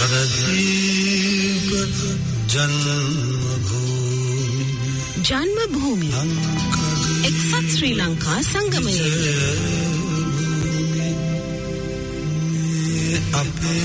Receive जन्मभूमि। जन्मभूमि एक साथ श्रीलंका संगम अपने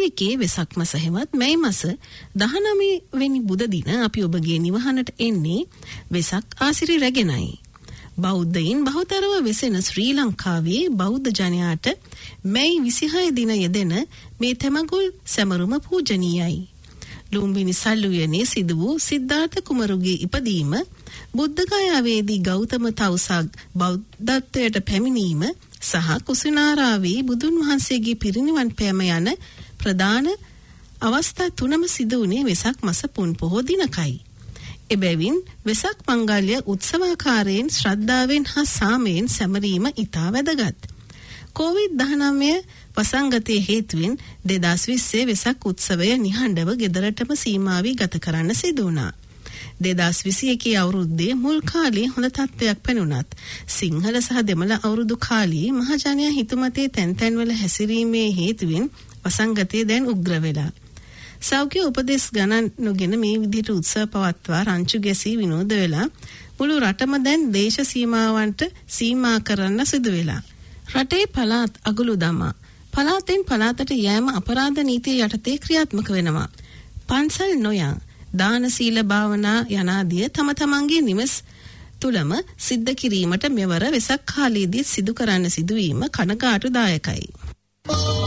2021 වෙසක් මස හෙවත් මැයි මස 19 වෙනි බුද දින අපි ඔබගේ නිවහනට එන්නේ වෙසක් ආසිරි රැගෙනයි. බෞද්ධයින් බහුතරව වෙසෙන ශ්‍රී ලංකාවේ බෞද්ධ ජනයාට මැයි 26 දින යෙදෙන මේ තෙමගුල් සැමරුම පූජනීයයි. ලුම්බිනි සල්ලුවනේ සිදු වූ සිද්ධාර්ථ කුමරුගේ ඉපදීම බුද්ධගයාවේදී ගෞතම තවුසක් බෞද්ධත්වයට පැමිණීම සහ කුසිනාරාවේ බුදුන් වහන්සේගේ පිරිනිවන් පෑම යන ප්‍රධාන අවස්ථා තුනම සිදු වුණේ වෙසක් මස පුන් පොහෝ දිනකයි. එබැවින් වෙසක් මංගල්‍ය උත්සවාකාරයෙන් ශ්‍රද්ධාවෙන් හා සාමයෙන් සැමරීම ඉතා වැදගත්. COVID-19 වසංගතයේ හේතුවෙන් 2020 වෙසක් උත්සවය නිහඬව ගෙදරටම සීමා වී ගත කරන්න සිදු වුණා. 2021 අවුරුද්දේ මුල් කාලේ හොඳ තත්ත්වයක් පැනුණත් සිංහල සහ දෙමළ අවුරුදු කාලේ මහජනයා හිතුමතේ තැන් තැන්වල හැසිරීමේ හේතුවෙන් වසංගතය දැන් උග්‍ර වෙලා. සෞඛ්‍ය උපදෙස් ගණන් නොගෙන මේ විදිහට උත්සව පවත්වා රංචු ගැසී විනෝද වෙලා මුළු රටම දැන් දේශ සීමාවන්ට සීමා කරන්න සිදු වෙලා. රටේ පළාත් අගලු දමා පළාතෙන් පළාතට යෑම අපරාධ නීතිය යටතේ ක්‍රියාත්මක වෙනවා. පන්සල් නොයා දාන සීල භාවනා යනාදිය තම තමන්ගේ නිවස් තුළම සිද්ධ කිරීමට මෙවර වෙසක් කාලයේදී සිදු කරන්න සිදුවීම කනගාටුදායකයි. වෙසක්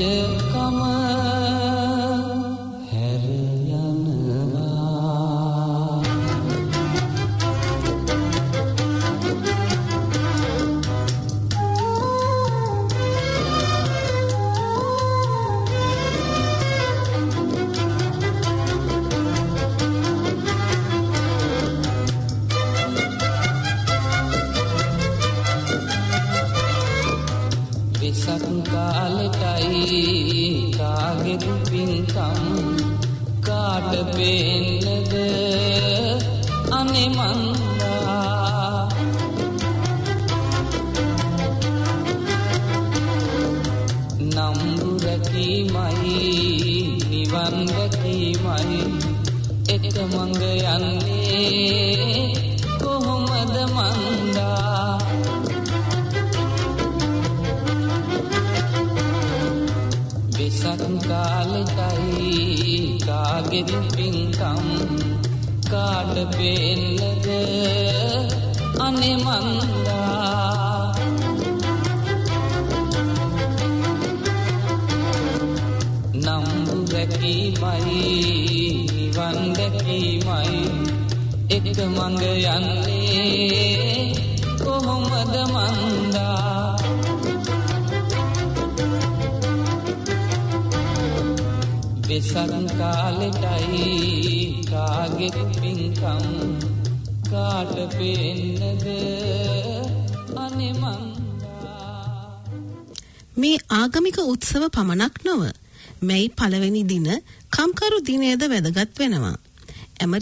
yeah.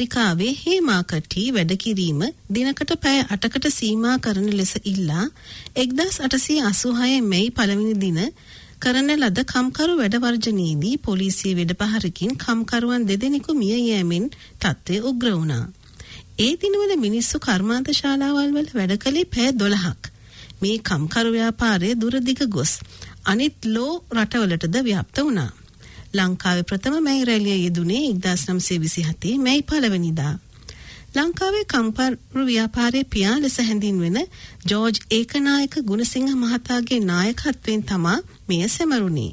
ඇමරිකාවේ හේමාකටි වැඩ කිරීම දිනකට පැය 8කට සීමා කරන ලෙස ඉල්ලා 1886 මැයි පළවෙනි දින කරන ලද කම්කරු වැඩ වර්ජනයේදී පොලිසිය වෙඩපහරකින් කම්කරුවන් දෙදෙනෙකු මිය යෑමෙන් තත්ත්වය උග්‍ර වුණා. ඒ දිනවල මිනිස්සු කර්මාන්ත ශාලාවල් වල වැඩ කළේ පැය 12ක්. මේ කම්කරු ව්‍යාපාරය දුරදිග ගොස් අනිත් ලෝ රටවලටද ව්‍යාප්ත වුණා. ලංකාවේ ප්‍රථම මැයි රැළිය යෙදුනේ 1927 මැයි පළවෙනිදා. ලංකාවේ කම්කරු ව්‍යාපාරයේ පියා ලෙස හැඳින්වෙන ජෝර්ජ් ඒකනායක ගුණසිංහ මහතාගේ නායකත්වයෙන් තමා මෙය සැමරුණේ.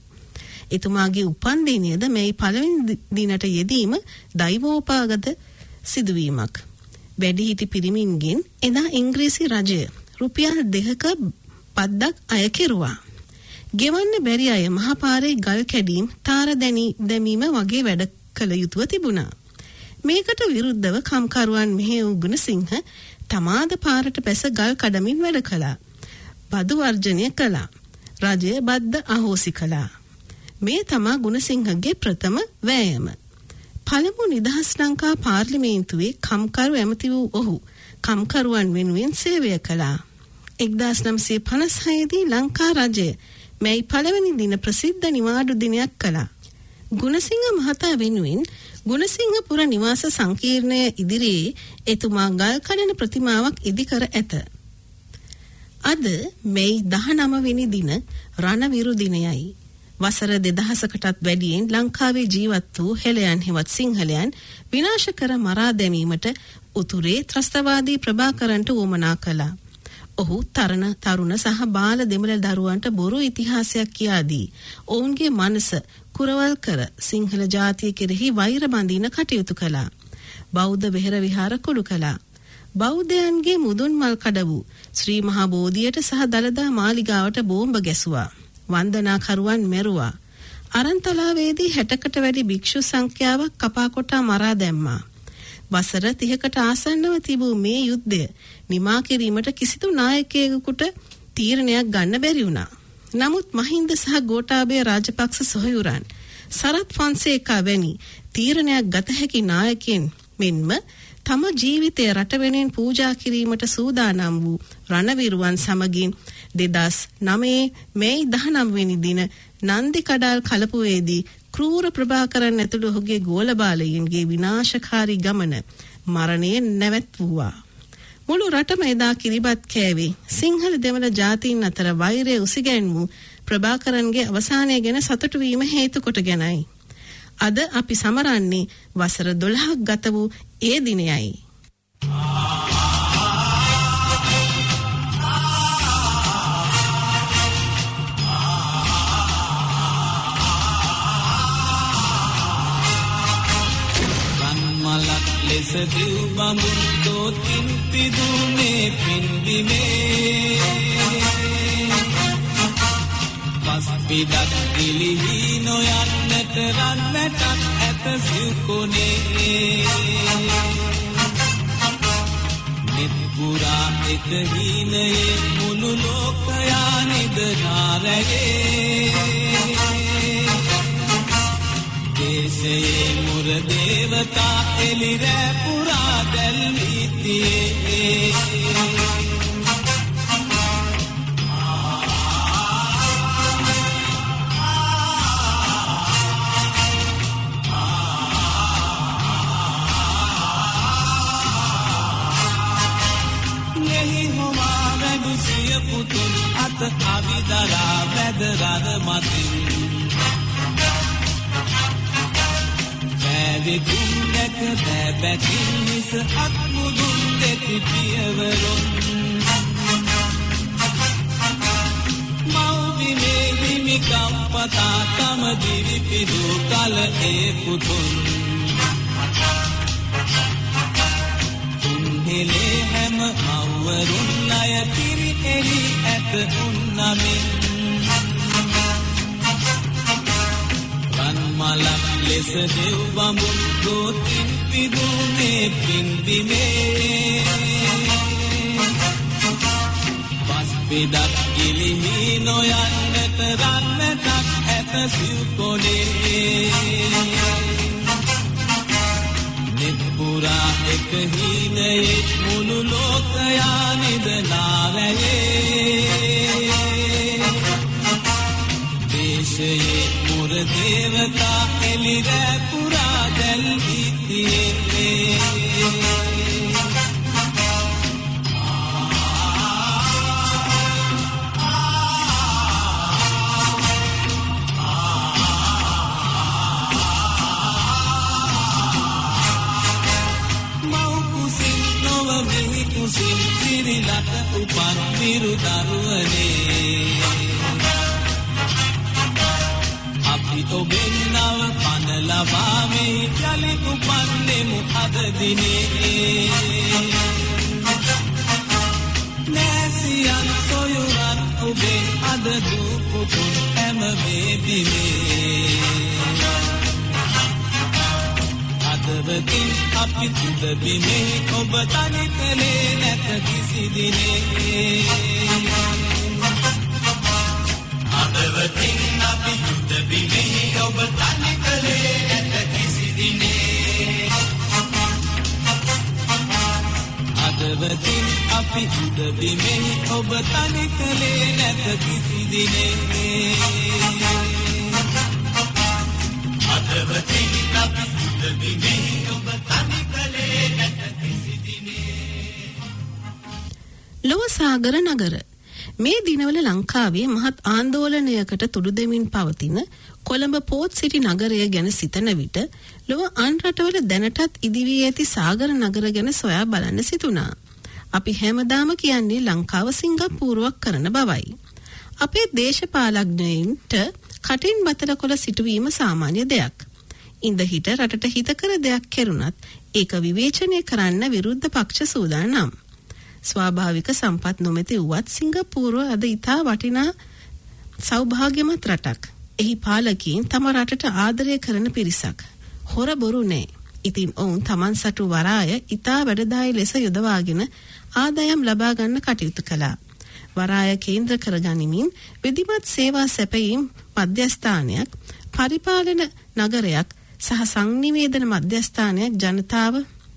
එතුමාගේ උපන් දිනයද මැයි පළවෙනි දිනට යෙදීම දෛවෝපාගත සිදුවීමක්. වැඩිහිටි පිරිමින්ගෙන් එදා ඉංග්‍රීසි රජය රුපියල් දෙකක පද්දක් අය කෙරුවා. ගෙවන්න බැරි අය මහපාරේ ගල් කැඩීම් තාර දැමීම වගේ වැඩ කළ යුතුව තිබුණා. මේකට විරුද්ධව කම්කරුවන් මෙහෙ උගුණ සිංහ තමාද පාරට පැස ගල් කඩමින් වැඩ කළා. බදු වර්ජනය කළා. රජය බද්ද අහෝසි කළා. මේ තමා ගුණසිංහගේ ප්‍රථම වෑයම. පළමු නිදහස් ලංකා පාර්ලිමේන්තුවේ කම්කරු ඇමති වූ ඔහු කම්කරුවන් වෙනුවෙන් සේවය කළා. 1956 දී ලංකා රජය මැයි පළවෙනි දින ප්‍රසිද්ධ නිවාඩු දිනයක් කළා. ගුණසිංහ මහතා වෙනුවෙන් ගුණසිංහපුර නිවාස සංකීර්ණය ඉදිරියේ එතුමා ගල් කඩන ප්‍රතිමාවක් ඉදි කර ඇත. අද මැයි 19 වෙනි දින රණවිරු දිනයයි. වසර 2000කටත් වැඩියෙන් ලංකාවේ ජීවත් වූ හෙළයන් හෙවත් සිංහලයන් විනාශ කර මරා දැමීමට උතුරේ ත්‍රස්තවාදී ප්‍රභාකරන්ට උවමනා කළා. ඔහු තරණ තරුණ සහ බාල දෙමළ දරුවන්ට බොරු ඉතිහාසයක් කියා දී ඔවුන්ගේ මනස කුරවල් කර සිංහල ජාතිය කෙරෙහි වෛර බඳින කටයුතු කළා. බෞද්ධ වෙහෙර විහාර කුඩු කළා. බෞද්ධයන්ගේ මුදුන් මල් කඩ වූ ශ්‍රී මහා බෝධියට සහ දළදා මාලිගාවට බෝම්බ ගැසුවා. වන්දනාකරුවන් මැරුවා. අරන්තලාවේදී 60කට වැඩි භික්ෂු සංඛ්‍යාවක් කපා කොටා මරා දැම්මා. වසර 30කට ආසන්නව තිබූ මේ යුද්ධය නිමා කිරීමට කිසිදු නායකයෙකුට තීරණයක් ගන්න බැරි වුණා. නමුත් මහින්ද සහ ගෝඨාභය රාජපක්ෂ සොහයුරන් සරත් ෆොන්සේකා වැනි තීරණයක් ගත හැකි නායකයන් මෙන්ම තම ජීවිතය රට වෙනුවෙන් පූජා කිරීමට සූදානම් වූ රණවිරුවන් සමගින් 2009 මැයි 19 වෙනි දින නන්දි කඩාල් කලපුවේදී ක්‍රූර ප්‍රභාකරන් ඇතුළු ඔහුගේ ගෝලබාලයින්ගේ විනාශකාරී ගමන මරණයෙන් නැවැත්වුවා. මුළු රටම එදා කිරිබත් කෑවේ සිංහල දෙමළ ජාතීන් අතර වෛරය උසිගැන්වූ ප්‍රභාකරන්ගේ අවසානය ගැන සතුටු වීම හේතු කොටගෙනයි. අද අපි සමරන්නේ වසර 12ක් ගත වූ ඒ දිනයයි. මලක් ලෙස දිව් බඳුන් දෝතින් පිදුනේ පින්බිමේ පස් පිටක් දිලිහි නොයන්නට රන්නටත් ඇත සිව්කොනේ නිත්පුරා එක හීනයේ මුළු ලෝකයා නිදනාරයේ දේශයේ මුර දේවතා එලිරෑ පුරා දැල්වීතියේ. නෙහි හොමා වැඩු සිය පුතුන් අත අවිදරා වැද රද මතින්. ඇවිකුම් දැක බෑබැකින් නිස අත්මුදුන් දෙති පියවරොන්. මව්බිමේ හිමිකම් පතා තම දිරිපිදු කල ඒ පුතුන් තුන්හෙලේ හැම මව්වරුන් අය පිරි එලි ඇත උන්නමින් මලක් ලෙස දෙව් බඹුන් ගෝතින් පිදුනේ පින්බිමේ. පස් පිඩක් ගිලිහි නොයන්නට රන්නටක් ඇත සිව් කොඩේ නිපුරා එක හීනයේ මුළු ලෝකයා නිදනාරයේ දේශයේ මුර දේවතා එලිරෑ පුරා දැල්වී තියෙන්නේ මව්කුසින් නොව මිහි කුසින් සිරිලට උපන් විරු දරුවනේ අපි ඔබෙන් නව පන ලබා මේ යලි උපන්නෙමු අද දිනේ නෑසියන් සොයුරන් ඔබෙන් අද දූපුතුන් හැම වේදිනේ අදවතින් අපි තුද බිමේ ඔබ තනි කළේ නැත කිසි දිනේ අදවතින් අපි තුද බිමේ ඔබ තනි කළේ නැත කිසි දිනේ අදවතින් අපි තුද බිමේ ඔබ තනි කළේ නැත කිසි දිනේ අදවතින් අපි තුද බිමේ ඔබ තනි කළේ නැත කිසි දිනේ ලොව සාගර නගර මේ දිනවල ලංකාවේ මහත් ආන්දෝලනයකට තුඩු දෙමින් පවතින කොළඹ පෝත් සිටි නගරය ගැන සිතන විට ලොව අන් රටවල දැනටත් ඉදිවී ඇති සාගර නගර ගැන සොයා බලන්න සිතුනා. අපි හැමදාම කියන්නේ ලංකාව සිංගප්පූරුවක් කරන බවයි. අපේ දේශපාලඥයින්ට කටින් බතල කොළ සිටුවීම සාමාන්‍ය දෙයක්. ඉඳ හිට රටට හිතකර දෙයක් කෙරුණත් ඒක විවේචනය කරන්න විරුද්ධ පක්ෂ සූදානම්. ස්වාභාවික සම්පත් නොමැති වුවත් සිංගප්පූරුව අද ඉතා වටිනා සෞභාග්‍යමත් රටක්. එහි පාලකීන් තම රටට ආදරය කරන පිරිසක්. හොර බොරු නෑ. ඉතින් ඔවුන් තමන් සටු වරාය ඉතා වැඩදායි ලෙස යොදවාගෙන ආදායම් ලබා ගන්න කටයුතු කළා. වරාය කේන්ද්‍ර කරගනිමින් විධිමත් සේවා සැපයීම් මධ්‍යස්ථානයක් පරිපාලන නගරයක් සහ සංනිවේදන මධ්‍යස්ථානයක් ජනතාව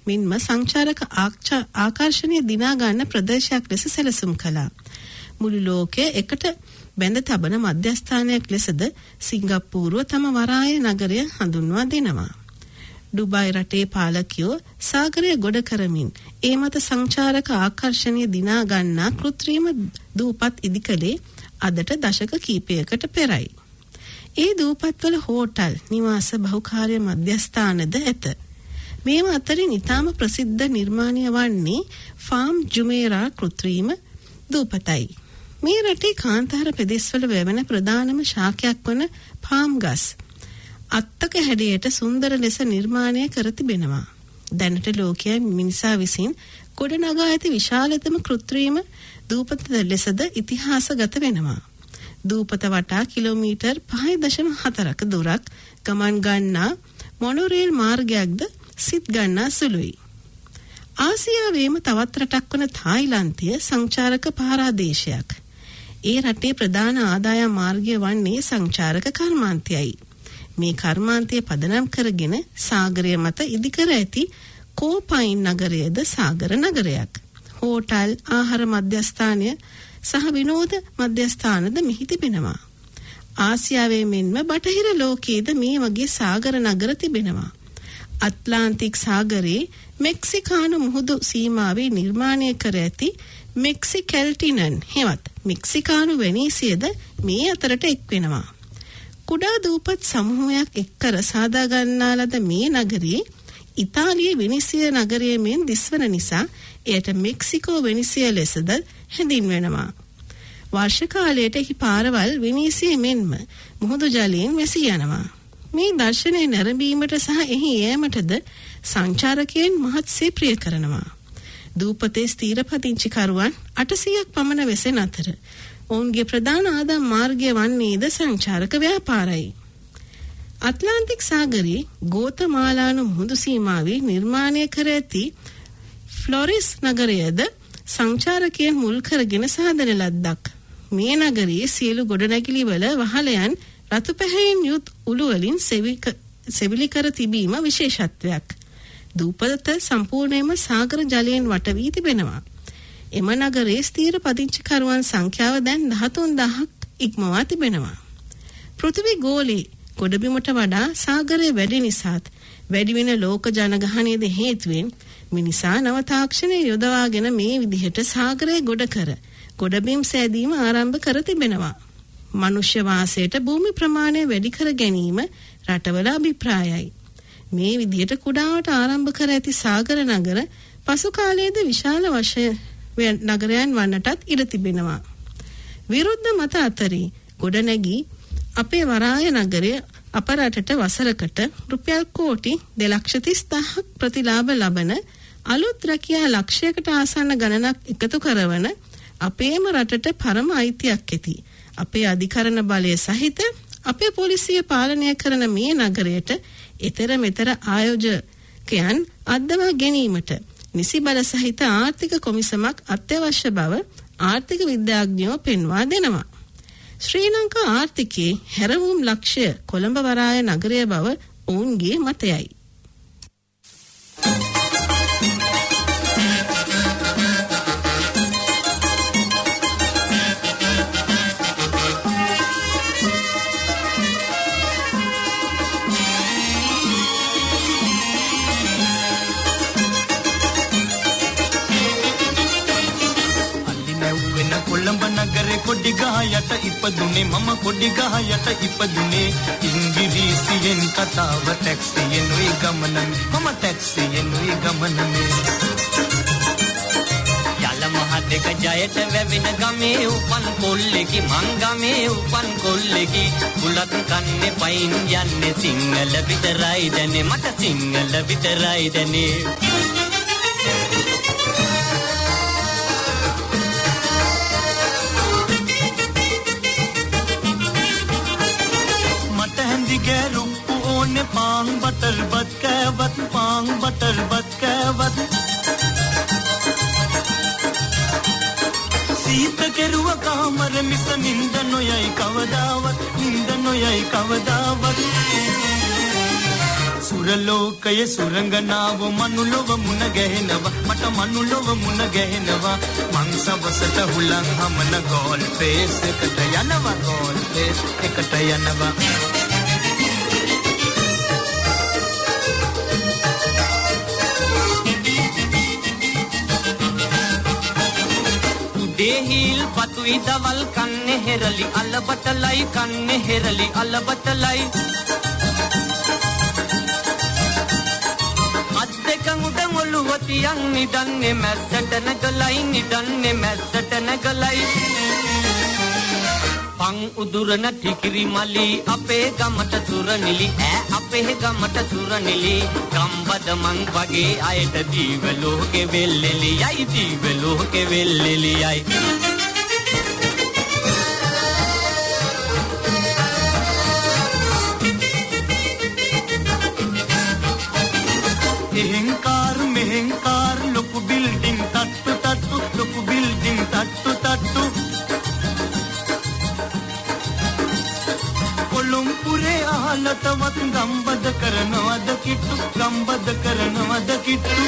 මෙන්ම සංචාරක ආක්ෂ- ආකර්ෂණය දිනා ගන්න ප්‍රදේශයක් ලෙස සැලසුම් කළා. මුළු ලෝකය එකට බැඳ තබන මධ්‍යස්ථානයක් ලෙසද සිංගප්පූරුව තම වරාය නගරය හඳුන්වා දෙනවා. ඩුබයි රටේ පාලකයෝ සාගරය ගොඩ කරමින් ඒ මත සංචාරක ආකර්ෂණය දිනා ගන්නා කෘත්‍රිම දූපත් ඉදිකලේ අදට දශක කීපයකට පෙරයි. ඒ දූපත්වල හෝටල් නිවාස බහුකාර්ය මධ්‍යස්ථානද ඇත. මේව අතරින් ඉතාම ප්‍රසිද්ධ නිර්මාණය වන්නේ ෆාම් ජුමේරා කෘත්‍රීම දූපතයි. මේ රටේ කාන්තාර පෙදෙස්වල වැවෙන ප්‍රධානම ශාකයක් වන පාම් ගස්. අත්තක හැඩයට සුන්දර ලෙස නිර්මාණය කර තිබෙනවා. දැනට ලෝකයේ මිනිසා විසින් ගොඩනගා ඇති විශාලතම කෘත්‍රීම දූපත ලෙසද ඉතිහාසගත වෙනවා. දූපත වටා කිලෝමීටර් 5.4ක දුරක් ගමන් ගන්නා මොනොරේල් මාර්ගයක්ද සිත් ගන්නා සුළුයි. ආසියාවේම තවත් රටක් වන තායිලන්තය සංචාරක පාරාදේශයක්. ඒ රටේ ප්‍රධාන ආදායම් මාර්ගය වන්නේ සංචාරක කර්මාන්තයයි. මේ කර්මාන්තය පදනම් කරගෙන සාගරය මත ඉදිකර ඇති කෝපයින් නගරයද සාගර නගරයක්. හෝටල් ආහාර මධ්‍යස්ථානය සහ විනෝද මධ්‍යස්ථානද මෙහි තිබෙනවා. ආසියාවේ මෙන්ම බටහිර ලෝකයේද මේ වගේ සාගර නගර තිබෙනවා. අට්ලාන්තික් සාගරයේ මෙක්සිකානු මුහුදු සීමාවේ නිර්මාණය කර ඇති මෙක්සිකැල්ටිනන් හෙවත් මෙක්සිකානු වෙනීසියද මේ අතරට එක් වෙනවා. කුඩා දූපත් සමූහයක් එක්කර සාදා ගන්නා ලද මේ නගරයේ ඉතාලියේ වෙනිසිය නගරයේ මෙන් දිස්වන නිසා එයට මෙක්සිකෝ වෙනිසිය ලෙසද හැඳින්වෙනවා. වර්ෂ කාලයට එහි පාරවල් වෙනීසිය මෙන්ම මුහුදු ජලයෙන් වැසී යනවා. මේ දර්ශනය නැරඹීමට සහ එහි යෑමටද සංචාරකයන් මහත්සේ ප්‍රිය කරනවා. දූපතේ ස්ථීරපදිංචිකරුවන් අටසියක් පමණ වෙසෙන අතර ඔවුන්ගේ ප්‍රධාන ආදාම් මාර්ගය වන්නේද සංචාරක ව්‍යාපාරයි. අත්ලාන්තික් සාගරයේ ගෝතමාලානු මුහුදු සීමාවේ නිර්මාණය කර ඇති ෆ්ලොරිස් නගරයද සංචාරකයන් මුල් කරගෙන සාදන ලද්දක්. මේ නගරයේ සියලු ගොඩනැගිලි වල වහලයන් රතු පැහැයෙන් යුත් උළු වලින් සෙවිලි කර තිබීම විශේෂත්වයක්. දූපත සම්පූර්ණයෙන්ම සාගර ජලයෙන් වට වී තිබෙනවා. එම නගරයේ ස්ථීර පදිංචිකරුවන් සංඛ්‍යාව දැන් 13000ක් ඉක්මවා තිබෙනවා. පෘථිවි ගෝලයේ ගොඩබිමට වඩා සාගරය වැඩි නිසාත් වැඩි වෙන ලෝක ජනගහනයද හේතුවෙන් මිනිසා නව තාක්ෂණය යොදවාගෙන මේ විදිහට සාගරය ගොඩ කර ගොඩබිම් සෑදීම ආරම්භ කර තිබෙනවා. මනුෂ්‍ය වාසයට භූමි ප්‍රමාණය වැඩි කර ගැනීම රටවල අභිප්‍රායයි. මේ විදිහට කුඩාවට ආරම්භ කර ඇති සාගර නගර පසු කාලයේදී විශාල වශය නගරයන් වන්නටත් ඉඩ තිබෙනවා. විරුද්ධ මත අතරේ ගොඩනැගී අපේ වරාය නගරය අප රටට වසරකට රුපියල් කෝටි 230000ක් ප්‍රතිලාභ ලබන අලුත් රැකියා ලක්ෂයකට ආසන්න ගණනක් එකතු කරවන අපේම රටට පරම අයිතියක් ඇති. අපේ අධිකරණ බලය සහිත අපේ පොලිසිය පාලනය කරන මේ නගරයට ඊතර මෙතර ආයෝජකයන් අද්දවා ගැනීමට නිසි බල සහිත ආර්ථික කොමිසමක් අත්‍යවශ්‍ය බව ආර්ථික විද්‍යාඥයෝ පෙන්වා දෙනවා. ශ්‍රී ලංකා ආර්ථිකයේ හැරවුම් ලක්ෂ්‍ය කොළඹ වරාය නගරය බව ඔවුන්ගේ මතයයි. ඉපදුනේ. මම කොඩි ගහ යට ඉපදුනේ. ඉංග්‍රීසියෙන් කතාව ටැක්සියෙන් උයි ගමනනේ මම ටැක්සියෙන් උයි ගමනනේ යල මහ දෙක ජයට වැවෙන ගමේ උපන් කොල්ලෙකි මං ගමේ උපන් කොල්ලෙකි. බුලත් කන්නේ පයින් යන්නේ සිංහල විතරයි දැනේ. මට සිංහල විතරයි දැනේ. ගැරුප්පු ඕනේ පාන් බටර් බත් කෑවත් පාන් බටර් බත් කෑවත් සීත කෙරුව කාමර මිස නින්ද නොයයි කවදාවත් නින්ද නොයයි කවදාවත් සුරලෝකයේ සුරංගනාව මනුලොව මුණ ගැහෙනවා මට මනුලොව මුණ ගැහෙනවා මං සවසට හුලං හමන ගෝල් ෆේස් එකට යනවා ගෝල් ෆේස් එකට යනවා දේහිල් පතුයි දවල් කන්නේ හෙරලි අලබටලයි කන්නේ හෙරලි අලබටලයි. අත් දෙක උඩ ඔළුව තියන් නිදන්නේ මැස්සට නැගලයි නිදන්නේ මැස්සට නැගලයි. පං උදුරන ටිකිරි මලි අපේ ගමට සුරනිලි ඈ අපේ ගමට සුරනිලි ගම්බද මං වගේ අයට දීව ලෝකෙ වෙල්ලෙලි යයි දීව ලෝකෙ වෙල්ලෙලි අහලටවත් ගම්බද කරනවද කිට්ටු? ගම්බද කරනවද කිට්ටු?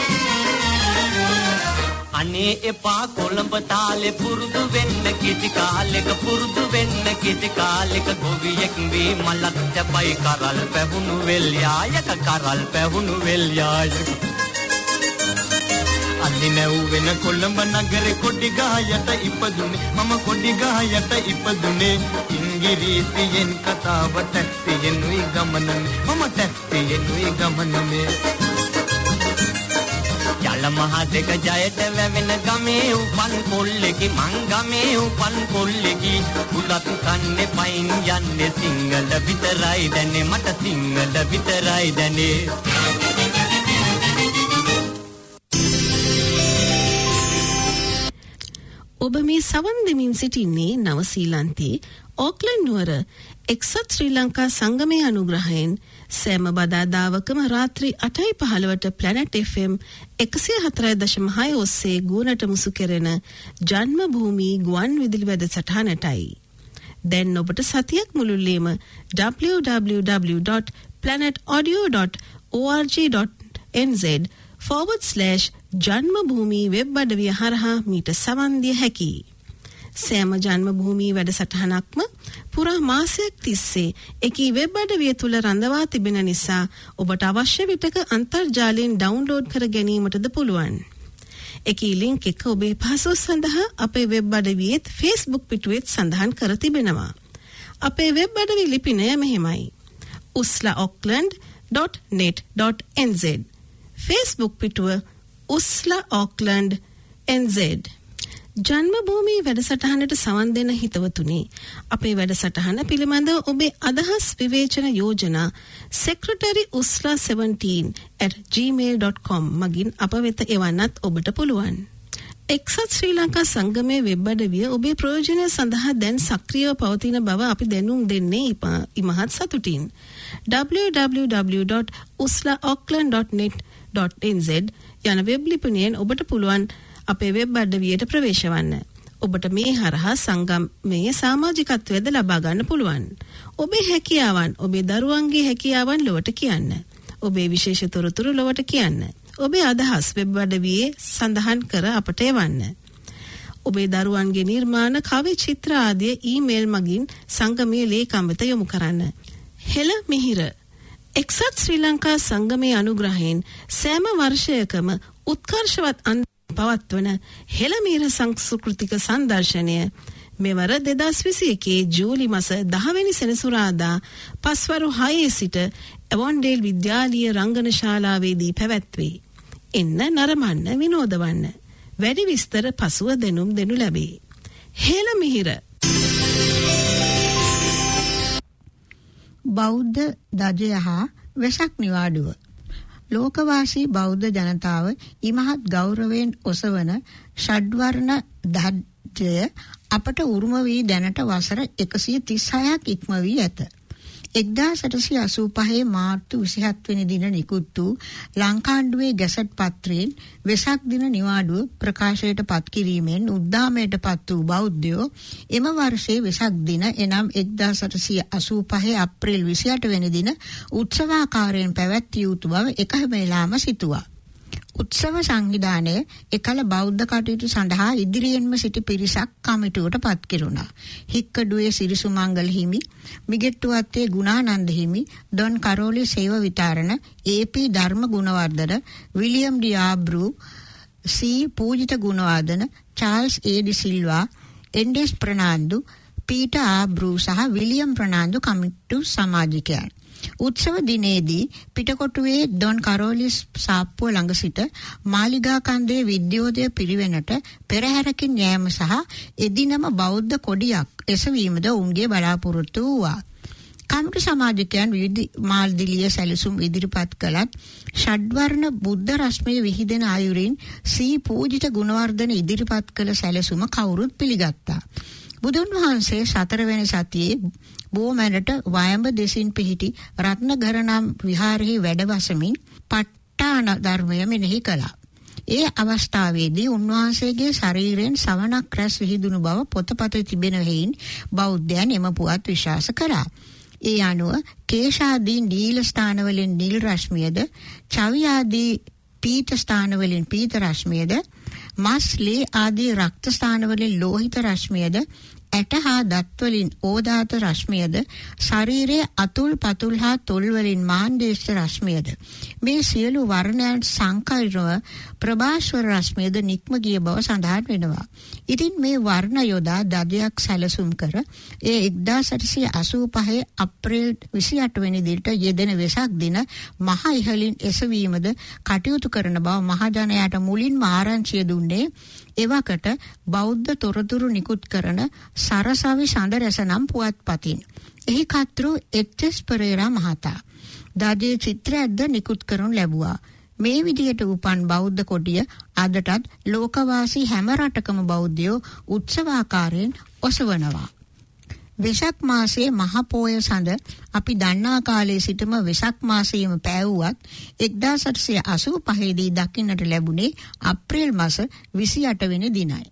අනේ එපා කොළඹ තාලේ පුරුදු වෙන්න කිසි කාලෙක පුරුදු වෙන්න කිසි කාලෙක ගොවියෙක් වී මලක් තැපයි කරල් පැහුණු වෙල්යායක කරල් පැහුණු වෙල්යායක අලි නැව් වෙන කොළඹ නගරේ කොඩි ගහ යට ඉපදුනේ. මම කොඩි ගහ යට ඉපදුනේ. සංගීතයෙන් කතාවට තියෙනුයි ගමනනේ මම තියෙනුයි ගමනනේ යල මහ දෙක ජයට වැවෙන ගමේ උපන් කොල්ලෙකි මං ගමේ උපන් කොල්ලෙකි උලත් කන්නේ පයින් යන්නේ සිංහල විතරයි දැනේ මට සිංහල විතරයි දැනේ. ඔබ මේ සවන් දෙමින් සිටින්නේ නවසීලන්තයේ ඕක්ලන්ඩ් නුවර එක්සත් ශ්‍රී ලංකා සංගමයේ අනුග්‍රහයෙන් සෑම බදාදාවකම රාත්‍රී 8:15ට Planet FM 104.6 ඔස්සේ ගුණට මුසු කෙරෙන ජන්ම භූමි ගුවන් විදුලි වැඩසටහනටයි. දැන් ඔබට සතියක් මුළුල්ලේම www.planetaudio.org.nz forward slash Janmabhoomi web අඩවිය හරහා මීට සවන් දිය හැකියි. සෑම ජන්මභූමි වැඩසටහනක්ම පුරා මාසයක් තිස්සේ එකී වෙබ් අඩවිය තුල රඳවා තිබෙන නිසා ඔබට අවශ්‍ය විටක අන්තර්ජාලයෙන් ඩවුන්ලෝඩ් කර ගැනීමටද පුළුවන්. එකී ලින්ක් එක ඔබේ පහසුව සඳහා අපේ වෙබ් අඩවියේත් Facebook පිටුවෙත් සඳහන් කර තිබෙනවා. අපේ වෙබ් අඩවි ලිපිනය මෙහෙමයි. uslaauckland.net.nz Facebook පිටුව උස්ලා ඕක්ලන්ඩ් NZ ජන්මභූමි වැඩසටහනට සවන් දෙන හිතවතුනි. අපේ වැඩසටහන පිළිබඳව ඔබේ අදහස් විවේචන යෝජනා secretary usla 17@gmail.com මගින් අප වෙත එවන්නත් ඔබට පුළුවන්. එක්සත් ශ්‍රී ලංකා සංගමයේ වෙබ් අඩවිය ඔබේ ප්‍රයෝජනය සඳහා දැන් සක්‍රියව පවතින බව අපි දැනුම් දෙන්නේ ඉමහත් සතුටින්. www.uslaauckland.net.nz යන වෙබ් ලිපිනයෙන් ඔබට පුළුවන් අපේ වෙබ් අඩවියට ප්‍රවේශ වන්න. ඔබට මේ හරහා සංගමයේ සමාජිකත්වයද ලබා ගන්න පුළුවන්. ඔබේ හැකියාවන්, ඔබේ දරුවන්ගේ හැකියාවන් ලොවට කියන්න. ඔබේ විශේෂ තොරතුරු ලොවට කියන්න. ඔබේ අදහස් වෙබ් අඩවියේ සඳහන් කර අපට එවන්න. ඔබේ දරුවන්ගේ නිර්මාණ කවි චිත්‍ර ආදිය ඊමේල් මගින් සංගමයේ ලේකම් වෙත යොමු කරන්න. හෙළ මිහිර එක්සත් ශ්‍රී ලංකා සංගමයේ අනුග්‍රහයෙන් සෑම වර්ෂයකම උත්කර්ෂවත් අන්ත පවත්වන හෙළමීර සංස්කෘතික සංදර්ශනය මෙවර දෙදස් විසියකේ ජූලි මස දහවැනි සෙනසුරාදා පස්වරු හයේ සිට ඇවොන්ඩේල් විද්‍යාලීය රංගන ශාලාවේදී පැවැත්වේ. එන්න නරමන්න විනෝදවන්න. වැඩි විස්තර පසුව දෙනුම් දෙනු ලැබේ. හෙළ මිහිර බෞද්ධ දජය හා වෙසක් නිවාඩුව ලෝකවාසී බෞද්ධ ජනතාව ඉමහත් ගෞරවයෙන් ඔසවන ෂඩ්වර්ණ ධජය අපට උරුම වී දැනට වසර 136ක් ඉක්ම වී ඇත. 1885 මාර්තු 27 වෙනි දින නිකුත් වූ ලංකාණ්ඩුවේ ගැසට් පත්‍රයෙන් වෙසක් දින නිවාඩුව ප්‍රකාශයට පත් කිරීමෙන් උද්දාමයට පත් වූ බෞද්ධයෝ එම වර්ෂයේ වෙසක් දින එනම් 1885 අප්‍රේල් 28 වෙනි දින උත්සවාකාරයෙන් පැවැත්විය යුතු බව එකම වෙලාම සිතුවා. උත්සව සංවිධානය එකල බෞද්ධ කටයුතු සඳහා ඉදිරියෙන්ම සිටි පිරිසක් කමිටුවට පත් කෙරුණා. හික්කඩුවේ සිරිසුමංගල හිමි, මිගෙට්ටුවත්තේ ගුණානන්ද හිමි, Don කරෝලි Sewa Vitharana, A P. Dharma Gunawardena, William de Abrew, C Poojitha Gunawardena, Charles A de Silva, එන්ඩෙස් Fernando, Peter Abrew සහ විලියම් ප්‍රනාන්දු කමිටු සමාජිකයන්. උත්සව දිනේදී පිටකොටුවේ ඩොන් කරෝලිස් සාප්පුව ළඟ සිට මාලිගා කන්දේ විද්‍යෝදය පිරිවෙනට පෙරහැරකින් යෑම සහ එදිනම බෞද්ධ කොඩියක් එසවීමද ඔවුන්ගේ බලාපොරොත්තු වූවා. කමිටු සමාජිකයන් විවිධ මාල්දිලිය සැලසුම් ඉදිරිපත් කළත් ෂඩ්වර්ණ බුද්ධ රශ්මිය විහිදෙන අයුරින් සී පූජිත ගුණවර්ධන ඉදිරිපත් කළ සැලසුම කවුරුත් පිළිගත්තා. බුදුන් වහන්සේ සතරවැනි සතියේ බෝමැඩට වයඹ දෙසින් පිහිටි රත්නගර නම් විහාරෙහි වැඩවසමින් ප ဋ ාණ ධර්මය මෙනෙහි කළා. ඒ අවස්ථාවේදී උන්වහන්සේගේ ශරීරයෙන් සවනක් රැස් විහිදුණු බව පොතපතේ තිබෙන හේයින් බෞද්ධයන් එම පුවත් විශ්වාස කරා. ඒ අනුව කේශාදී නීල ස්ථානවලින් නීල රශ්මියද, චවි ආදී පීත ස්ථානවලින් පීත රශ්මියද, මස් ලේ ආදී රක්ත ස්ථානවලින් ලෝහිත රශ්මියද ඇට හා දත්වලින් ඕදාත රශ්මියද ශරීරයේ අතුල් පතුල් හා තොල් වලින් මාන්දේශ රශ්මියද මේ සියලු වර්ණයන් සංකල්පව ප්‍රභාස්වර රශ්මියද නික්ම ගිය බව සඳහන් වෙනවා. ඉතින් මේ වර්ණ යොදා දදයක් සැලසුම් කර ඒ 1885 අප්‍රේල් 28 වෙනි දිනට යෙදෙන වෙසක් දින මහ ඉහළින් එසවීමද කටයුතු කරන බව මහජනයාට මුලින්ම ආරංචිය දුන්නේ එවකට බෞද්ධ තොරතුරු නිකුත් කරන සරසවි සඳරැස නම් පුවත්පතින්. එහි කර්තෘ එච්.එස්. පෙරේරා මහතා. දජේ චිත්‍රයක්ද නිකුත් කරනු ලැබුවා. මේ විදිහට උපන් බෞද්ධ කොටිය අදටත් ලෝකවාසී හැම රටකම බෞද්ධයෝ උත්සවාකාරයෙන් ඔසවනවා. වෙසක් මාසයේ මහ පෝය සඳ අපි දන්නා කාලයේ සිටම වෙසක් මාසයේම පෑවුවත් 1885 දී දකින්නට ලැබුණේ අප්‍රේල් මාස 28 වෙනි දිනයි.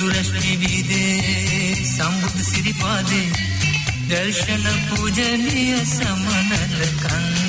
බුදුරශ්මි වීදේ සම්බුදු ශ්‍රීපාදේ දර්ශන පූජනීය සමනල කන්දේ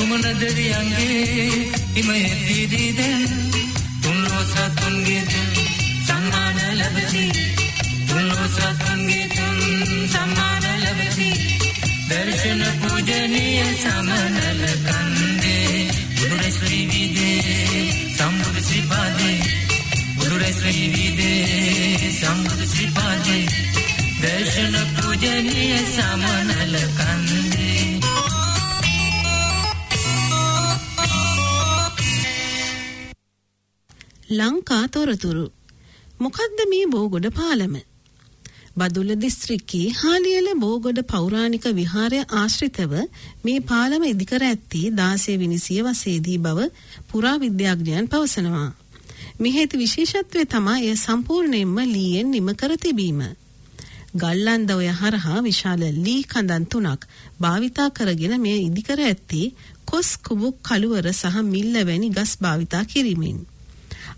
දාවෙන් සුමන දෙවියන්ගේ හිමයේ පිරිදෙන් තුන්ලෝ සතුන්ගේ තුන් සම්මාන ලැබති තුන්ලෝ සතුන්ගේ තුන් සම්මාන ලැබති දර්ශන පූජනීය සමනල කන්දේ බුදුරශ්‍රී විදේ සම්බුදු ශ්‍රීපාදේ බුදුරශ්‍රී විදේ සම්බුදු ලංකා තොරතුරු මොකද්ද මේ බෝගොඩ පාලම බදුල්ල දිස්ත්‍රික්කයේ හාලියල බෝගොඩ පෞරාණික විහාරය ආශ්‍රිතව මේ පාලම ඉදිකර ඇත්තේ 16 වෙනි සියවසේදී බව පුරා විද්‍යාඥයන් පවසනවා. මෙහි විශේෂත්වය තමයි එය සම්පූර්ණයෙන්ම ලීයෙන් නිම කර තිබීම. ගල්ලන්දවය හරහා විශාල ලී කඳන් තුනක් භාවිතා කරගෙන මෙය ඉදිකර ඇත්තේ කොස් කුබුක් කළුවර සහ මිල්ල වැනි ගස් භාවිතා කිරීමෙන්.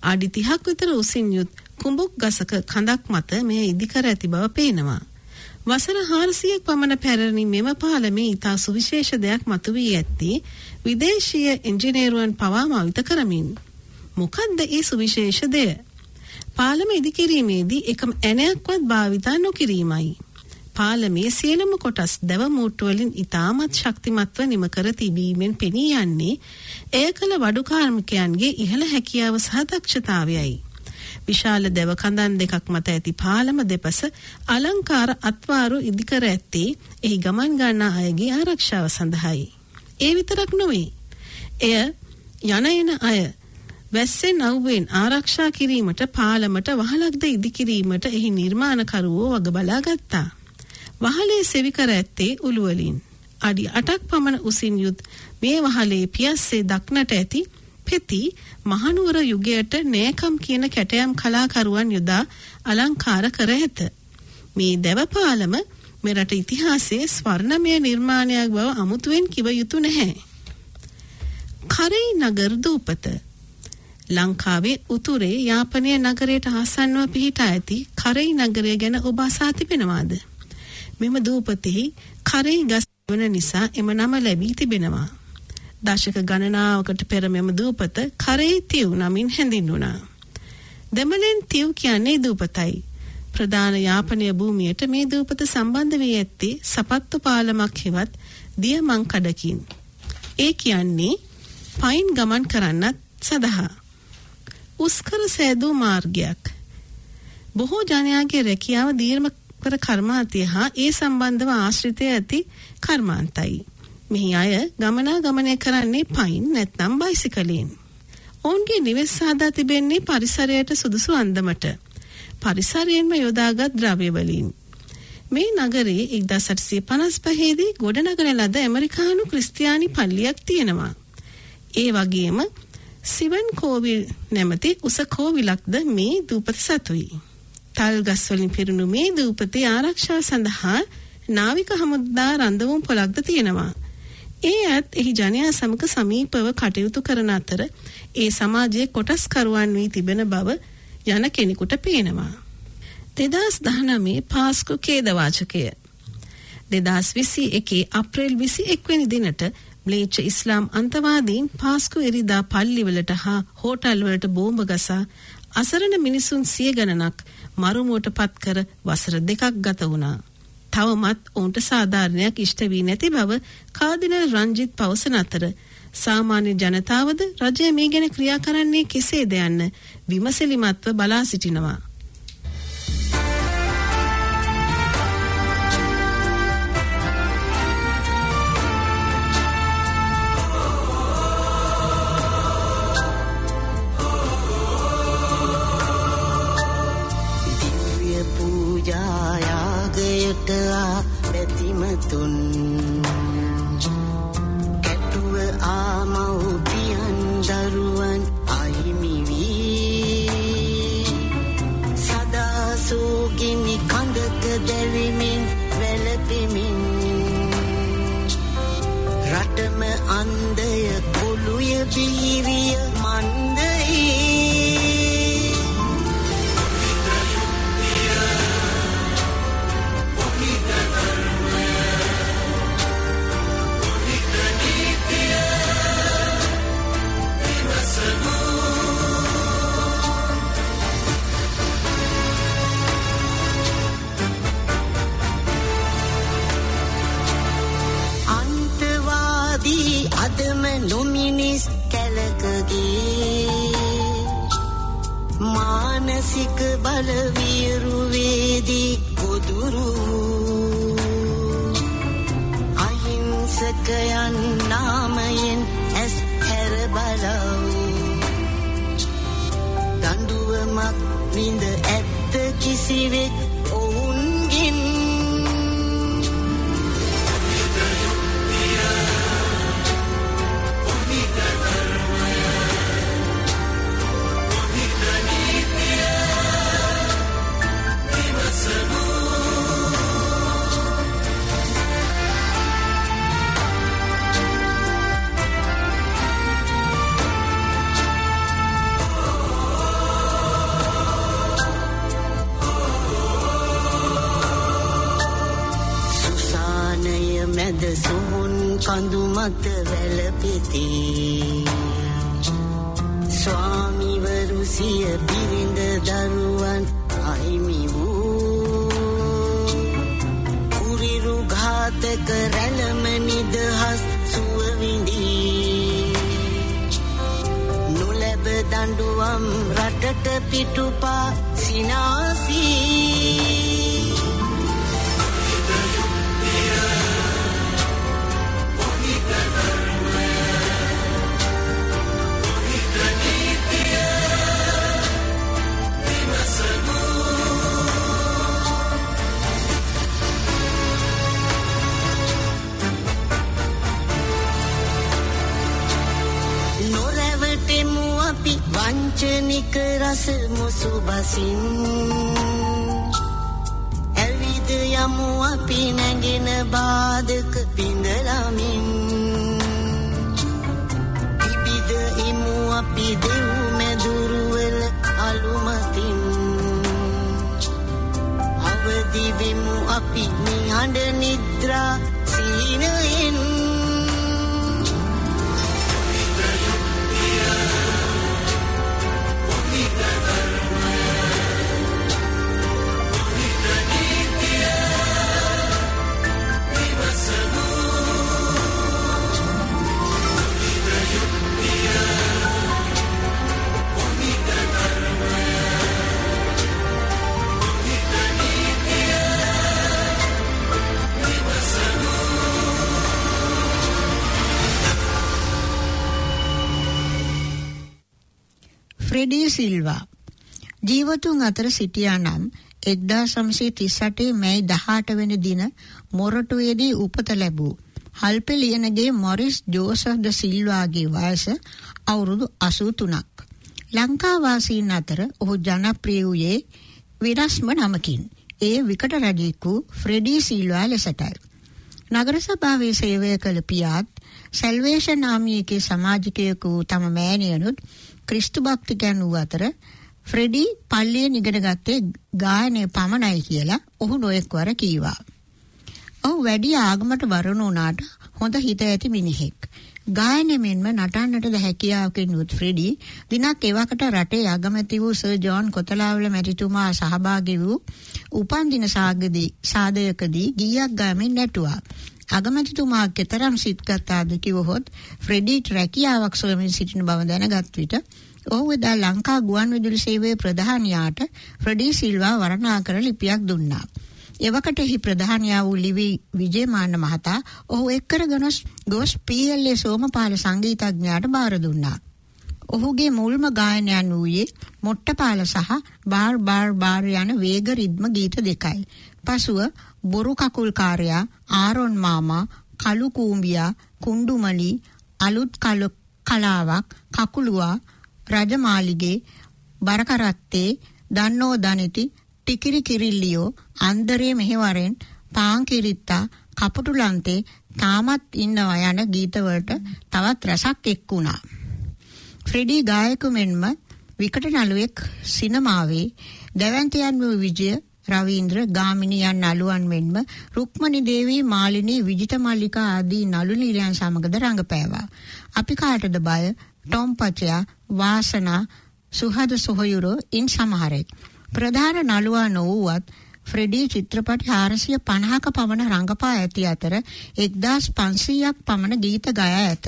අඩි 30ක් විතර උසින් යුත් කුඹුක් ගසක කඳක් මත මෙය ඉදිකර ඇති බව පේනවා. වසර 400ක් පමණ පැරණි මෙම පාලමේ ඉතා සුවිශේෂ දෙයක් මතුවී ඇත්තේ විදේශීය ඉංජිනේරුවන් පවා මවිත කරමින්. මොකද්ද ඒ සුවිශේෂ දෙය? පාලම ඉදිකිරීමේදී එකම ඇණයක්වත් භාවිතා නොකිරීමයි. පාලමේ සියලුම කොටස් දැව මූට්ටු වලින් ඉතාමත් ශක්තිමත්ව නිම කර තිබීමෙන් පෙනී යන්නේ එය කළ වඩු කාර්මිකයන්ගේ ඉහළ හැකියාව සහ දක්ෂතාවයයි. විශාල දැව කඳන් දෙකක් මත ඇති පාලම දෙපස අලංකාර අත්වාරු ඉදිකර ඇත්තේ එහි ගමන් ගන්නා අයගේ ආරක්ෂාව සඳහායි. ඒ විතරක් නොවේ. එය යන එන අය වැස්සෙන් අවුවෙන් ආරක්ෂා කිරීමට පාලමට වහලක්ද ඉදිකිරීමට එහි නිර්මාණකරුවෝ වග බලා ගත්තා. වහලේ සෙවිකර ඇත්තේ උළුවලින්. අඩි 8ක් පමණ උසින් යුත් මේ වහලේ පියස්සේ දක්නට ඇති පෙති මහනුවර යුගයට නෑකම් කියන කැටයම් කලාකරුවන් යොදා අලංකාර කර ඇත. මේ දැවපාලම මෙරට ඉතිහාසයේ ස්වර්ණමය නිර්මාණයක් බව අමුතුවෙන් කිව යුතු නැහැ. කරේ නගර දූපත ලංකාවේ උතුරේ යාපනය නගරයට ආසන්නව පිහිටා ඇති කරේ නගරය ගැන ඔබ අසා තිබෙනවාද? මෙම දූපතෙහි කරේ ගස් වන නිසා එම නම ලැබී තිබෙනවා. දශක ගණනාවකට පෙර මෙම දූපත කරේ තිව් නමින් හැඳින්වුණා. දෙමළෙන් තිව් කියන්නේ දූපතයි. ප්‍රධාන යාපනය භූමියට මේ දූපත සම්බන්ධ වී ඇත්තේ සපත්තු පාලමක් හෙවත් දියමං කඩකින්. ඒ කියන්නේ පයින් ගමන් කරන්නත් සඳහා. උස්කර සෑදූ මාර්ගයක්. බොහෝ ජනයාගේ රැකියාව දීර්ඝකර කර්මාන්තය හා ඒ සම්බන්ධව ආශ්‍රිතය ඇති කර්මාන්තයි. මෙහි අය ගමනාගමනය කරන්නේ පයින් නැත්නම් බයිසිකලයෙන්. ඔවුන්ගේ නිවෙස් සාදා තිබෙන්නේ පරිසරයට සුදුසු අන්දමට. පරිසරයෙන්ම යොදාගත් ද්‍රව්‍ය වලින්. මේ නගරේ 1855 දී ගොඩනගන ලද ඇමරිකානු ක්‍රිස්තියානි පල්ලියක් තියෙනවා. ඒ වගේම සිවන් කෝවිල් නැමැති උස කෝවිලක්ද මේ දූපත සතුයි. තල් ගස් වලින් පිරුණු මේ දූපතේ ආරක්ෂාව සඳහා නාවික හමුදා රඳවුම් පොලක්ද තියෙනවා. ඒ අත් එහි ජනයා සමග සමීපව කටයුතු කරන අතර ඒ සමාජයේ කොටස්කරුවන් වී තිබෙන බව යන කෙනෙකුට පේනවා. 2019 පාස්කු ඛේදවාචකය 2021 අප්‍රේල් 21 වෙනි දිනට ම්ලේච්ඡ ඉස්ලාම් අන්තවාදීන් පාස්කු එරිදා පල්ලිවලට හා හෝටල්වලට බෝම්බ ගසා අසරණ මිනිසුන් සිය ගණනක් මරුමුවට පත් කර වසර දෙකක් ගත වුණා. තවමත් ඔවුන්ට සාධාරණයක් ඉෂ්ට වී නැති බව කාදිනල් රංජිත් පවසන අතර සාමාන්‍ය ජනතාවද රජය මේ ගැන ක්‍රියා කරන්නේ කෙසේද යන්න විමසිලිමත්ව බලා සිටිනවා. මැද සොහොන් කඳු මත වැළපෙති. ස්වාමි සිය බිරිඳ දරුවන් අහිමි වූ. කුරිරු ඝාතක රැළම නිදහස් සුව විඳී නොලැබ දඬුවම් රටට පිටුපා සිනාසී. වංචනික රස මුසු බසින් ඇවිද යමු අපි නැගෙන බාධක පිඳලමින්. පිබිද ඉමු අපි දෙව් මැදුරුවල අලුමතින්. අවදි වෙමු අපි නිහඬ නිද්‍රා සීනයෙන්. ෆ්‍රෙඩී සිල්වා ජීවතුන් අතර සිටියා නම් 1938 මැයි 18 වෙනි දින මොරටුවේදී උපත ලැබූ හල්පෙ ලියනගේ මොරිස් ජෝසෆ් ද සිල්වාගේ වයස අවුරුදු 83ක්. ලංකාවාසීන් අතර ඔහු ජනප්‍රිය වූයේ විරස්ම නමකින්. ඒ විකට රජෙකු ෆ්‍රෙඩී සිල්වා ලෙසටයි. නගර සභාවේ සේවය කළ පියාත් සැල්වේෂන් නාමියකේ සමාජිකයෙකු වූ තම මෑණියනුත් ක්‍රිස්තු භක්තිකයන් වූ අතර ෆ්‍රෙඩී පල්ලියෙන් ඉගෙන ගත්තේ ගායනය පමණයි කියලා ඔහු නොයෙක් වර කීවා. ඔහු වැඩි ආගමට වරුණු වුණාට හොඳ හිත ඇති මිනිහෙක්. ගායනය මෙන්ම නටන්නටද හැකියාවකින් යුත් ෆ්‍රෙඩී දිනක් එවකට රටේ අගමැති වූ සර් ජෝන් කොතලාවල මැතිතුමා සහභාගී වූ උපන්දින සාගදී සාදයකදී ගීයක් ගාමින් නැටුවා. අගමැතිතුමා කෙතරම් සිත්ගතාද කිවහොත් ෆ්‍රෙඩීට රැකියාවක් සොයමින් සිටින බව දැනගත් විට ඔහු එදා ලංකා ගුවන් විදුලි සේවයේ ප්‍රධානියාට ෆ්‍රෙඩී සිල්වා වර්ණනා කර ලිපියක් දුන්නා. එවකට එහි ප්‍රධානියා වූ ලිවි විජේමාන්න මහතා ඔහු එක්කර ගොස් ගොස් පීඑල්ඒ සෝමපාල සංගීතඥයාට බාර දුන්නා. ඔහුගේ මුල්ම ගායනයන් වූයේ මොට්ටපාල සහ බාර් බාර් බාර් යන වේග රිද්ම ගීත දෙකයි. පසුව බොරු කකුල්කාරයා ආරොන් මාමා කළු කූඹියා කුණ්ඩුමලි අලුත් කල කලාවක් කකුලුවා රජමාලිගේ බරකරත්තේ දන්නෝ දනිති ටිකිරි කිරිල්ලියෝ අන්දරේ මෙහෙවරෙන් පාංකිරිත්තා කපුටුලන්තේ තාමත් ඉන්නවා යන ගීතවලට තවත් රසක් එක්වුණා. ෆ්‍රෙඩී ගායක මෙන්ම විකට නළුවෙක් සිනමාවේ දැවැන්තයන් වූ විජය රවීන්ද්‍ර ගාමිණී යන නළුවන් මෙන්ම රුක්මනි දේවී මාලිනී විජිත මල්ලිකා ආදී නළු නිලයන් සමගද රංගපෑවා. අපි කාටද බය ටොම් පචයා වාසනා සුහද සොහයුරෝ ඉන් සමහරෙක්. ප්‍රධාන නළුවා නොවුවත් ෆ්‍රෙඩී චිත්‍රපටි 450ක පමණ රංගපා ඇති අතර 1500ක් පමණ ගීත ගයා ඇත.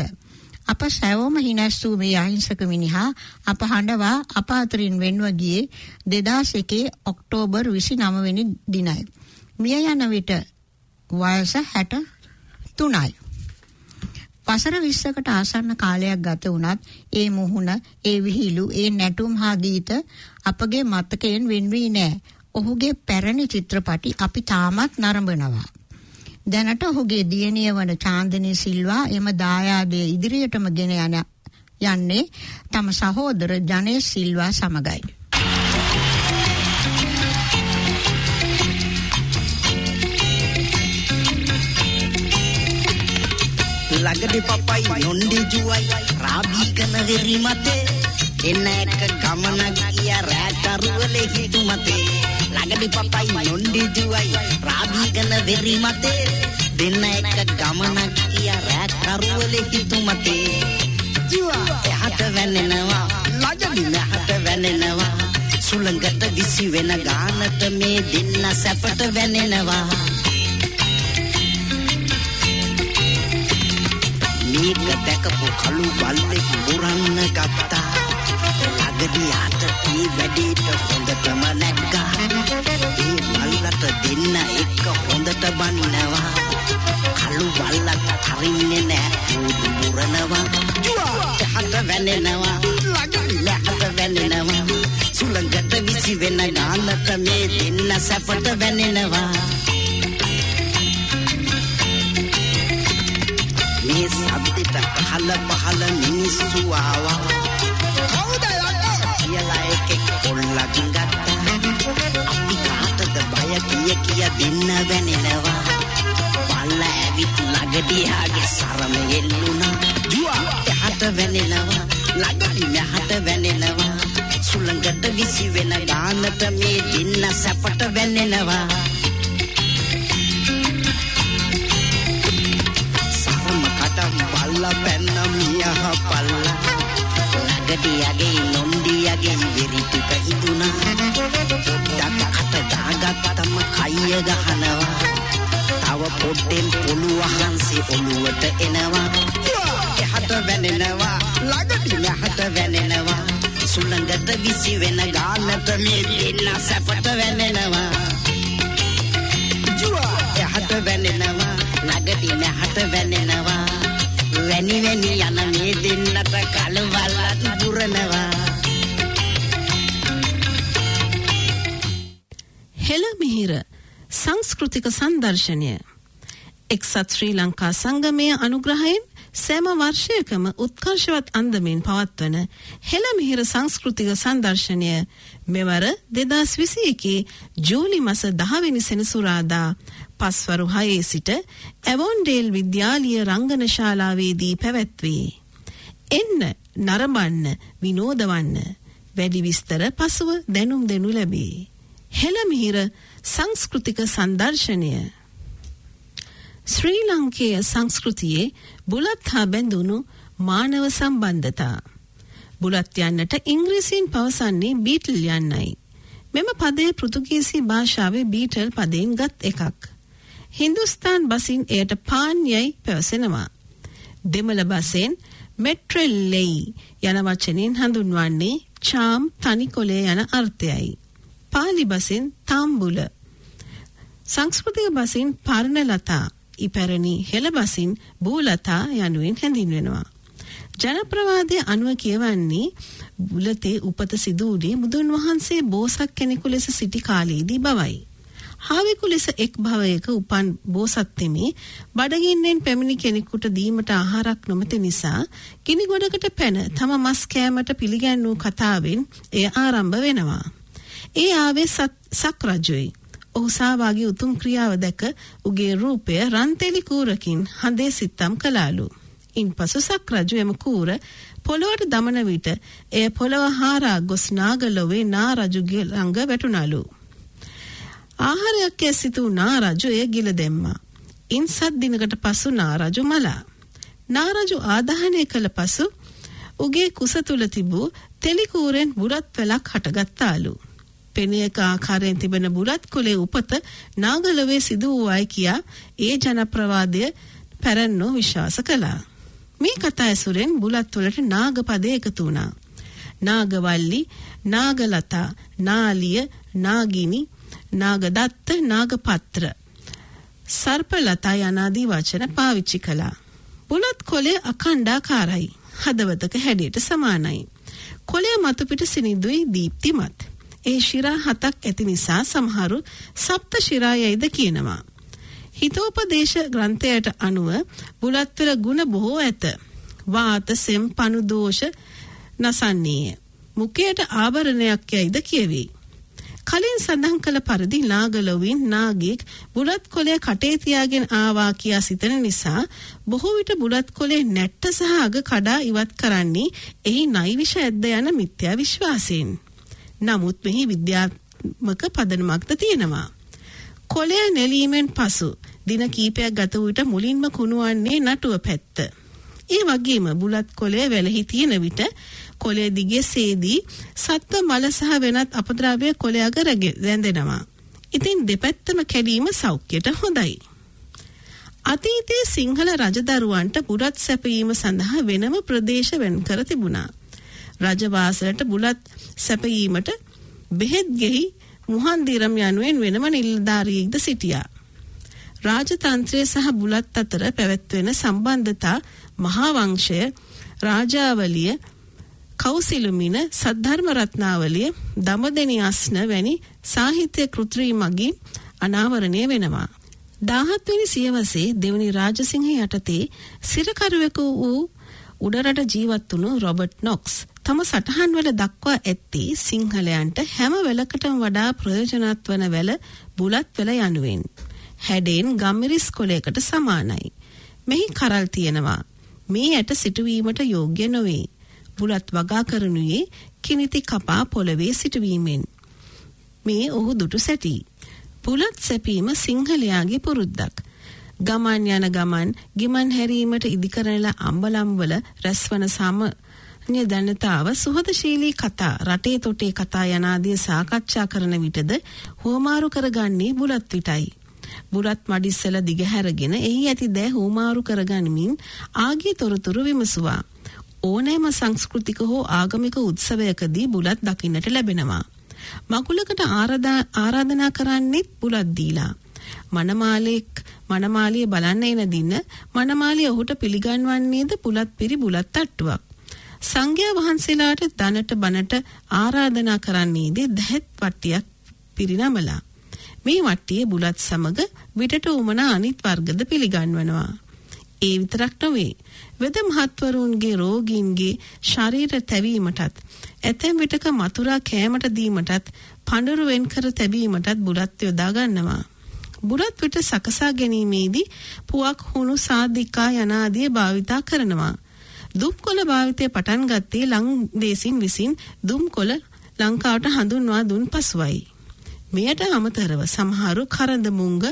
අප සැවොම හිනස් වූ මේ අහිංසක මිනිහා අප හඬවා අප අතරින් වෙන්ව ගියේ 2001 ඔක්තෝබර් 29 වෙනි දිනයි. මිය යන විට වයස 63යි. වසර 20කට ආසන්න කාලයක් ගත වුණත් ඒ මුහුණ, ඒ විහිළු, ඒ නැටුම් හා ගීත අපගේ මතකයෙන් වෙන් වී නැහැ. ඔහුගේ පැරණි චිත්‍රපටි අපි තාමත් නරඹනවා. දැනට ඔහුගේ දියණිය වන චාන්දනී සිල්වා එම දායාදය ඉදිරියටම ගෙන යන යන්නේ තම සහෝදර ජනේෂ් සිල්වා සමගයි. ළඟදි පපයි නොන්ඩි ජුවයි රාබීකන වෙරි මතේ එන්න එක ගමනක් ගිය රෑකරුවලේ හිතු මතේ ළඟදි පපයි නොන්ඩි ජුවයි. රාබීකන වෙරි මතේ. දෙන්න එක ගමනක් ගිය රෑකරුවලේ හිතු මතේ ජුවා එහට වැන්නෙනවා ළඟදි නැහට වැන්න වැනෙනවා. සුළඟට විසි වෙන ගානට මේ දෙන්න සැපට වැනෙනවා. මේක දැකපු කළු බල්ලෙක් බුරන්න ගත්තා. ළඟදියාට ඒ වැඩේට හොඳටම නැග්ගා. ඒ බල්ලට දෙන්න එක්ක හොඳට බන්නවා. කළු බල්ලත් හරින්නේ නෑ. ඌදු බුරනවා එහට වැනෙනවා. ළඟට වැනෙනවා. සුළඟට විසි වෙන ගානට මේ දෙන්න සැපට වැනෙනවා. මේ සද්දෙට පහල පහල මිනිස්සු ආවා. කවුද කියලා එකෙක් කොල්ලක් ගත්තා. අපි කාටද බය කිය කිය දෙන්න වැනෙනවා. බල්ල ඇවිත් ළඟදියාගේ සරම එල්ලුණා. එහට වැනෙනවා ළඟදි මෙහට වැනෙනවා. සුළඟට විසි වෙන ගානට මේ දෙන්න සැපට වැනෙනවා. සරම කටම් බල්ල පැන්න මියහ පල්ල. ළඟටියගේ නොන්ඩියගේ වෙරි ටික හිතුණා. පොඩ්ඩක් කට දාගත්තම කයිය ගහනවා. තව පොඩ්ඩෙන් පොළු වහන්සේ ඔළුවට එනවා. එහට වැනෙනවා ළඟටි මෙහට වැනෙනවා. සුළඟට විසි වෙන ගානට මේ දෙන්න සැපට වැනෙනවා. එහට වැනෙනවා ළඟටි මෙහට වැනෙනවා. වැනි වැනි යන මේ දෙන්නට කලවල්ලත් පුරනවා. හෙළ මිහිර සංස්කෘතික සංදර්ශනය එක්සත් ශ්‍රී ලංකා සංගමය අනුග්‍රහයෙන් සෑම වර්ෂයකම උත්කර්ෂවත් අන්දමින් පවත්වන හෙළ මිහිර සංස්කෘතික සංදර්ශනය මෙවර දෙදස් විසි එකේ ජූලි මස දහවෙනි සෙනසුරාදා පස්වරු හයේ සිට ඇවොන්ඩේල් විද්‍යාලිය රංගන ශාලාවේදී පැවැත්වේ. එන්න නරඹන්න විනෝදවන්න වැඩි විස්තර පසුව දැනුම් දෙනු ලැබේ. හෙළමිහිර සංස්කෘතික සංදර්ශනය ශ්‍රී ලංකේය සංස්කෘතියේ බුලත් හා බැඳුණු මානව සම්බන්ධතා. බුලත් යන්නට ඉංග්‍රීසියෙන් පවසන්නේ බීටල් යන්නයි. මෙම පදය පෘතුගීසි භාෂාවේ බීටල් පදයෙන් ගත් එකක්. හින්දුස්ථාන් බසින් එයට පාන් යැයි පැවසෙනවා. දෙමළ බසෙන් මෙට්‍රෙල්ලෙයි යන වචනෙන් හඳුන්වන්නේ චාම් තනිකොලේ යන අර්ථයයි. පාලි බසින් තාම්බුල. සංස්කෘතික බසින් පර්ණලතා ඉපැරණි හෙළ බසින් බූලතා යනුවෙන් හැඳින්වෙනවා. ජනප්‍රවාදය අනුව කියවන්නේ බුලතේ උපත සිදුවුණේ බුදුන් වහන්සේ බෝසත් කෙනෙකු ලෙස සිටි කාලයේදී බවයි. හාවෙකු ලෙස එක් භවයක උපන් බෝසත්තෙමේ බඩගින්නෙන් පැමිණි කෙනෙකුට දීමට ආහාරක් නොමැති නිසා ගිනි ගොඩකට පැන තම මස් කෑමට පිළිගැන්වූ කතාවෙන් එය ආරම්භ වෙනවා. ඒ ආවේ සක් රජුයි. ඔහු සහභාගී උතුම් ක්‍රියාව දැක උගේ රූපය රන්තෙලි කූරකින් හඳේ සිත්තම් කළාලු. ඉන්පසු සක් රජු එම කූර පොළොවට දමන විට එය පොළොව හාරා ගොස් නාගලොවේ නා රජුගේ ළඟ වැටුණලු. ආහාරයක් ඇ සිතූ නා රජු එය ගිල දෙම්මා. ඉන් සත් දිනකට පසු නා රජු මලා. නා රජු ආදාහනය කළ පසු උගේ කුස තුල තිබූ තෙලිකූරෙන් බුරත් වැලක් හටගත්තාලු. පෙනයක ආකාරයෙන් තිබෙන බුරත් කුලේ උපත නාගලවේ සිදු වූවයි කියා ඒ ජනප්‍රවාදය පැරැන්නෝ විශ්වාස කළා. මේ කතා ඇසුරෙන් බුලත් වලට නාග පදය එකතු වුණා. නාගවල්ලි, නාගලතා, නාලිය, නාගිනි, නාගදත්ත, නාගපත්‍ර. සර්පලතා යනාදී වචන පාවිච්චි කළා. බුලත් කොලේ අඛණ්ඩාකාරයි. හදවතක හැඩයට සමානයි. කොලය මතුපිට සිනිඳුයි දීප්තිමත්. ඒ ශිරා හතක් ඇති නිසා සමහරු සප්ත ශිරා යයිද කියනවා. හිතෝපදේශ ග්‍රන්ථයට අනුව බුලත්වල ගුණ බොහෝ ඇත. වාත සෙම් පණු දෝෂ නසන්නේය. මුඛයට ආභරණයක් යයිද කියවේ. කලින් සඳහන් කළ පරිදි නාගලොවින් නාගෙක් බුලත් කොලේ කටේ තියාගෙන ආවා කියා සිතන නිසා බොහෝ විට බුලත් කොලේ නැට්ට සහ අග කඩා ඉවත් කරන්නේ එහි නයිවිෂ ඇද්ද යන මිත්‍යා විශ්වාසයෙන්. නමුත් මෙහි විද්‍යාත්මක පදනමක්ද තියෙනවා. කොලය නෙලීමෙන් පසු දින කීපයක් ගත වූ විට මුලින්ම කුණුවන්නේ නටුව පැත්ත. ඒ වගේම බුලත් කොලය වැලහි තියෙන විට කොළය දිගේ සේදී සත්ව මල සහ වෙනත් අපද්‍රව්‍ය කොළය අග රැගෙ- රැඳෙනවා. ඉතින් දෙපැත්තම කැඩීම සෞඛ්‍යයට හොඳයි. අතීතයේ සිංහල රජදරුවන්ට පුරත් සැපයීම සඳහා වෙනම ප්‍රදේශ වෙන් කර තිබුණා. රජවාසලට බුලත් සැපයීමට බෙහෙත් ගෙහි මුහන්දිරම් යනුවෙන් වෙනම නිලධාරියෙක්ද සිටියා. රාජතන්ත්‍රය සහ බුලත් අතර පැවැත්වෙන සම්බන්ධතා මහා වංශය රාජාවලිය කෞසිලුමින සද්ධර්ම රත්නාවලිය දමදෙනි අස්න වැනි සාහිත්‍ය කෘත්‍රී මගින් අනාවරණය වෙනවා. දාහත්වනි සියවසේ දෙවනි රාජසිංහ යටතේ සිරකරුවෙකු වූ උඩරට ජීවත් වුණු රොබර්ට් නොක්ස් තම සටහන්වල දක්වා ඇත්තේ සිංහලයන්ට හැම වෙලකටම වඩා ප්‍රයෝජනත් වන වැල බුලත් වෙල යනුවෙන්. හැඩෙන් ගම්මිරිස් කොලයකට සමානයි. මෙහි කරල් තියෙනවා. මේ ඇට සිටුවීමට යෝග්‍ය නොවේ. බුලත් වගා කරනුයේ කිනිති කපා පොළවේ සිටුවීමෙන්. මේ ඔහු දුටු සැටි. පුලත් සැපීම සිංහලයාගේ පුරුද්දක්. ගමන් යන ගමන් ගිමන් හැරීමට ඉදිකරන අම්බලම්වල රැස්වන සාමාන්‍ය දැනතාව සුහදශීලී කතා රටේ තොටේ කතා යනාදිය සාකච්ඡා කරන විටද හෝමාරු කරගන්නේ බුලත් විටයි. බුලත් මඩිස්සල දිගහැරගෙන එහි ඇති දෑ හෝමාරු කරගනිමින් ආගේ තොරතුරු විමසුවා. ඕනෑම සංස්කෘතික හෝ ආගමික උත්සවයකදී බුලත් දකින්නට ලැබෙනවා. මකුලකට ආරාධා- ආරාධනා කරන්නෙත් බුලත් දීලා. මනමාලෙක් මනමාලිය බලන්න එන දින මනමාලිය ඔහුට පිළිගන්වන්නේද පුලත් පිරි බුලත් තට්ටුවක්. සංඝයා වහන්සේලාට දනට බනට ආරාධනා කරන්නේද දැහත් වට්ටියක් පිරිනමලා. මේ වට්ටිය බුලත් සමග විටට උමන අනිත් වර්ගද පිළිගන්වනවා. ඒ විතරක් නොවේ. වෙද මහත්වරුන්ගේ රෝගීන්ගේ ශරීර තැවීමටත් ඇතැම් විටක මතුරා කෑමට දීමටත් පඬුරු වෙන් කර තැබීමටත් බුලත් යොදා ගන්නවා. බුලත් විට සකසා ගැනීමේදී පුවක් හුණු සාධිකා යනාදිය භාවිතා කරනවා. දුම්කොළ භාවිතය පටන් ගත්තේ ලංදේසින් විසින් දුම්කොළ ලංකාවට හඳුන්වා දුන් පසුවයි. මෙයට අමතරව සමහරු කරඳ මුංග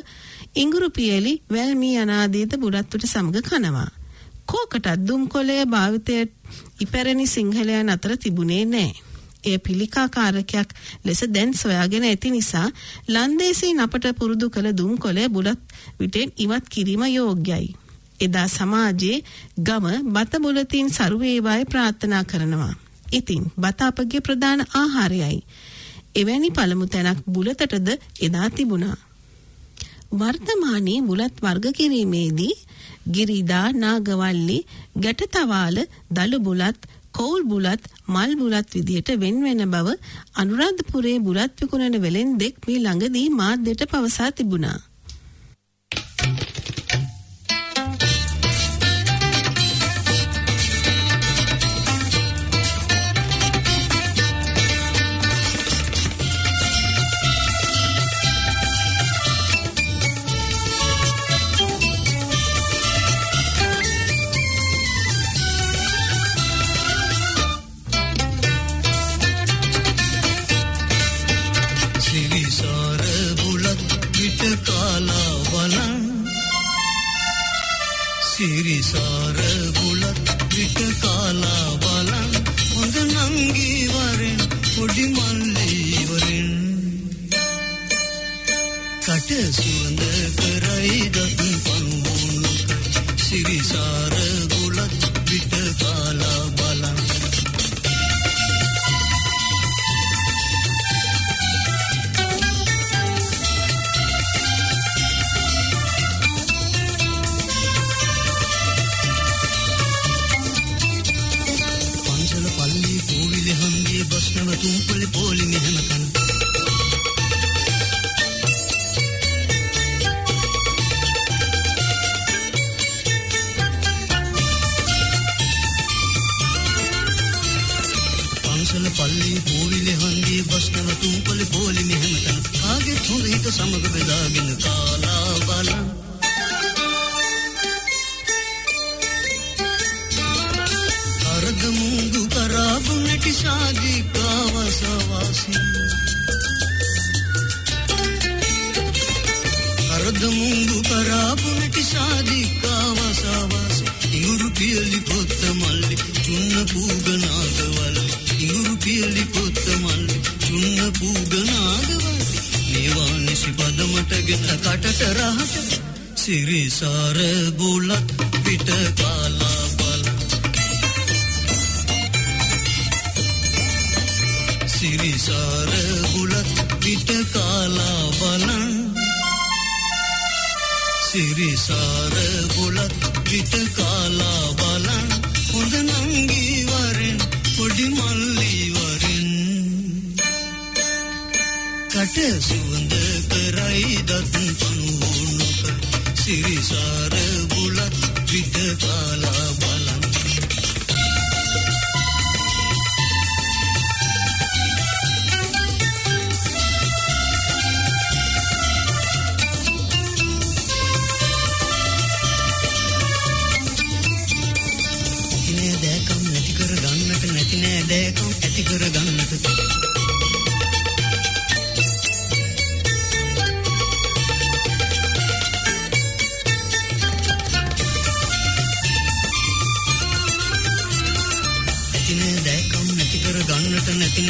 ඉංගුරු පියලි වැල්මී අනාදීත බුලත්වට සමග කනවා. කෝකටත් දුම්කොළය භාවිතය ඉපැරණි සිංහලයන් අතර තිබුණේ නෑ. එය පිළිකාකාරකයක් ලෙස දැන් සොයාගෙන ඇති නිසා ලන්දේසින් අපට පුරුදු කළ දුම්කොළය බුලත් විටෙන් ඉවත් කිරීම යෝග්‍යයි. එදා සමාජයේ ගම බත බුලතින් සරුවේවායි ප්‍රාර්ථනා කරනවා. ඉතින් බත අපගේ ප්‍රධාන ආහාරයයි. එවැනි පළමු තැනක් බුලතටද එදා තිබුණා. වර්තමානයේ බුලත් වර්ග කිරීමේදී ගිරිදා නාගවල්ලි ගැටතවාල දළු බුලත් කෝල් බුලත් මල් බුලත් විදියට වෙන් වෙන බව අනුරාධපුරයේ බුලත් විකුණන වෙලෙන්දෙක් මේ ළඟදී මාධ්‍යට පවසා තිබුණා. සිරිසාර බුලත් විට කාලා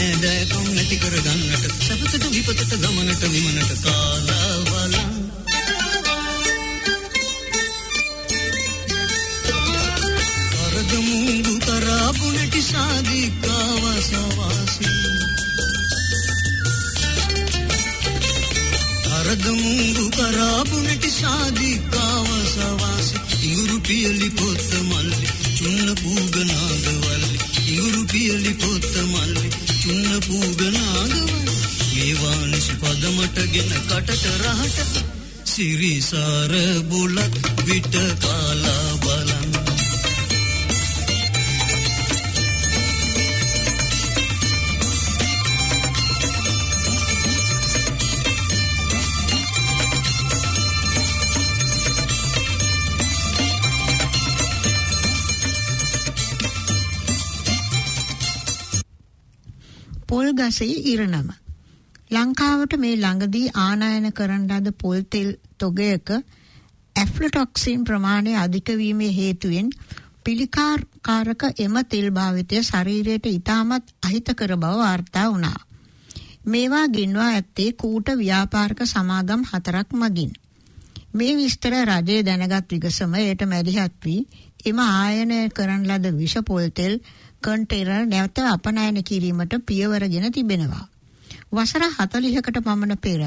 ගන්නට නැති නෑ දැකම් නැති කර ගන්නට සපතට සිරිසාර බුලත් විට කාලා බලන්. පොල් ගසේ ඉරණම. ලංකාවට මේ ළඟදී ආනයන කරන ලද පොල් තෙල් තොගයක ඇෆ්ලටොක්සින් ප්‍රමාණය අධික වීමේ හේතුවෙන් පිළිකාකාරක එම තෙල් භාවිතය ශරීරයට ඉතාමත් අහිතකර බව වාර්තා වුණා. මේවා ගෙන්වා ඇත්තේ කූට ව්‍යාපාරික සමාගම් හතරක් මගින්. මේ විස්තර රජය දැනගත් විගසම එයට මැදිහත් වී එම ආයනය කරන ලද විෂ පොල් තෙල් කන්ටේනර් නැවත අපනයන කිරීමට පියවරගෙන තිබෙනවා. වසර 40කට පමණ පෙර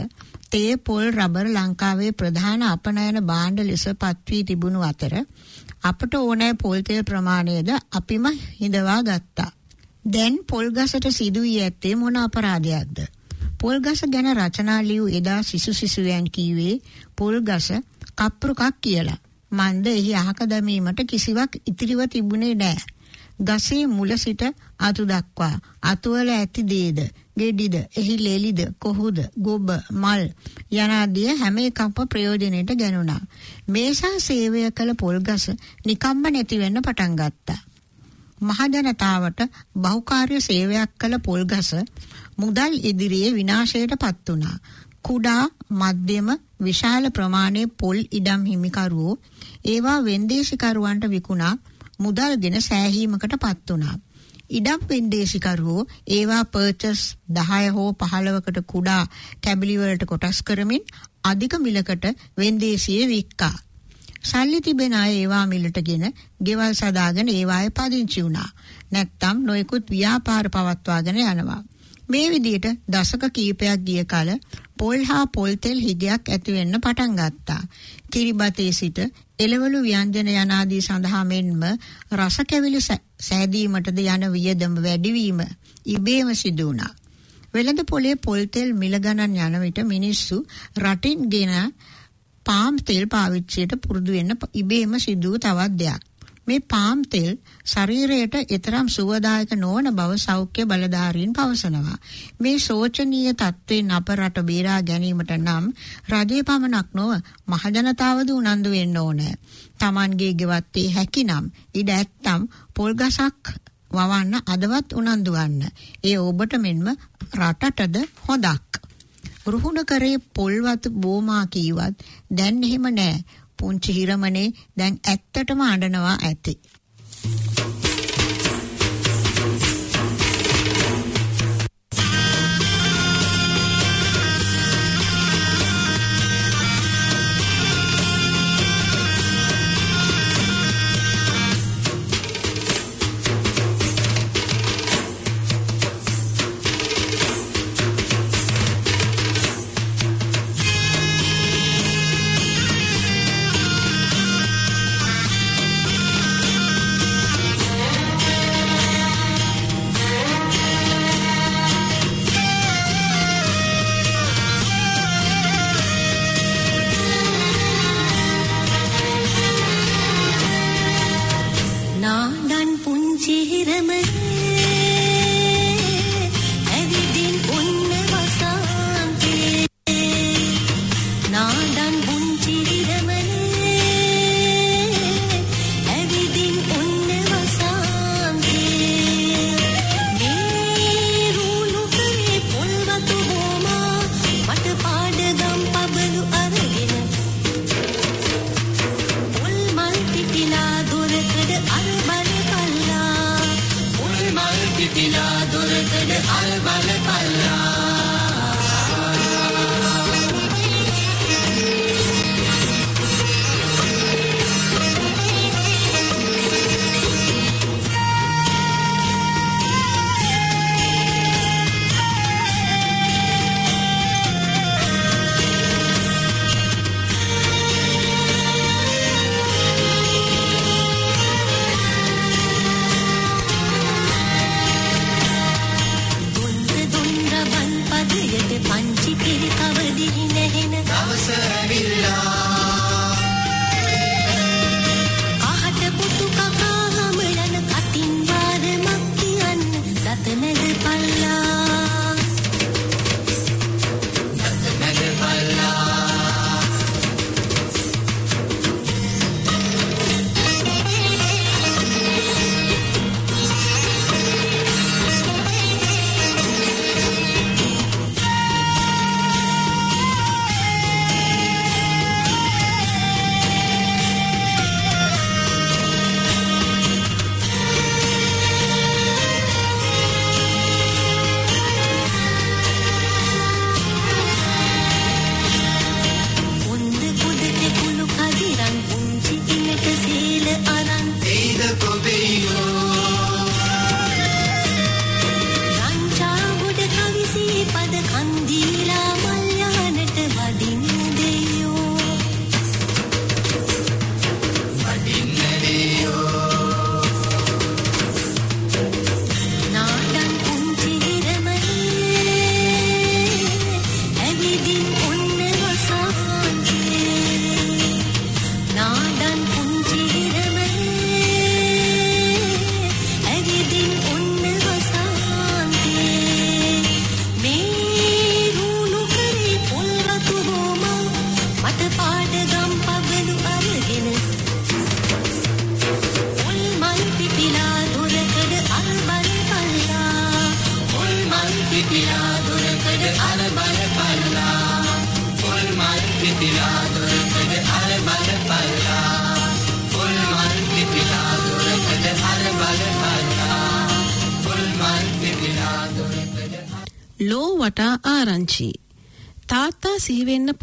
තේ පොල් රබර් ලංකාවේ ප්‍රධාන අපනයන භාණ්ඩ ලෙස පත්වී තිබුණු අතර අපට ඕනෑ පොල් තෙල් ප්‍රමාණයද අපිම හිඳවා ගත්තා. දැන් පොල් ගසට සිදු වී ඇත්තේ මොන අපරාධයක්ද? පොල් ගස ගැන රචනා ලියූ එදා සිසු සිසුයන් කීවේ පොල් ගස කප්පරුකක් කියලා. මන්ද එහි අහක දැමීමට කිසිවක් ඉතිරිව තිබුණේ නෑ. ගසේ මුල සිට අතු දක්වා අතුවල ඇති දේද ගෙඩිද එහි ලෙලිද කොහුද ගොබ මල් යනාදිය හැම එකක්ම ප්‍රයෝජනෙට ගැනුණා. මේසා සේවය කළ පොල්ගස නිකම්ම නැති වෙන්න පටන් ගත්තා. මහජනතාවට බහුකාර්ය සේවයක් කළ පොල්ගස මුදල් ඉදිරියේ විනාශයට පත් වුණා. කුඩා මධ්‍යම විශාල ප්‍රමාණයේ පොල් ඉඩම් හිමිකරුවෝ ඒවා වෙන්දේශිකරුවන්ට විකුණා මුදල්ගෙන සෑහීමකට පත් වුණා. ඉඩම් වෙන්දේශිකරුවෝ ඒවා පර්චස් 10 හෝ 15කට කුඩා කැබලි වලට කොටස් කරමින් අධික මිලකට වෙන්දේසියේ වික්කා. සල්ලි තිබෙන අය ඒවා මිලටගෙන ගෙවල් සදාගෙන ඒවායේ පදිංචි වුණා. නැත්තම් නොයෙකුත් ව්‍යාපාර පවත්වාගෙන යනවා. මේ විදිහට දශක කීපයක් ගිය කල පොල් හා පොල් තෙල් හිගයක් ඇති වෙන්න පටන් ගත්තා. කිරිබතේ සිට එළවලු ව්‍යංජන යනාදී සඳහා මෙන්ම රස කැවිලි සෑදීමටද යන වියදම වැඩිවීම ඉබේම සිදු වුණා. වෙළඳ පොලේ පොල් තෙල් මිල ගණන් යන විට මිනිස්සු රටින් ගෙන පාම් තෙල් පාවිච්චියට පුරුදු වෙන්න ඉබේම සිදු වූ තවත් දෙයක්. මේ පාම් තෙල් ශරීරයට ඊතරම් සුවදායක නොවන බව සෞඛ්‍ය බලධාරීන් පවසනවා. මේ ශෝචනීය තත්ත්වෙන් අප රට බේරා ගැනීමට නම් රජයේ පමණක් නොව මහජනතාවද උනන්දු වෙන්න ඕනේ. Tamanගේ ගෙවත්තේ හැකිනම් ඉඩ ඇත්තම් පොල් ගසක් වවන්න අදවත් උනන්දු වන්න. ඒ ඔබට මෙන්ම රටටද හොදක්. රුහුණ කරේ පොල්වතු බෝමා කීවත් දැන් එහෙම නෑ. පුංචි හිරමනේ දැන් ඇත්තටම අඬනවා ඇති.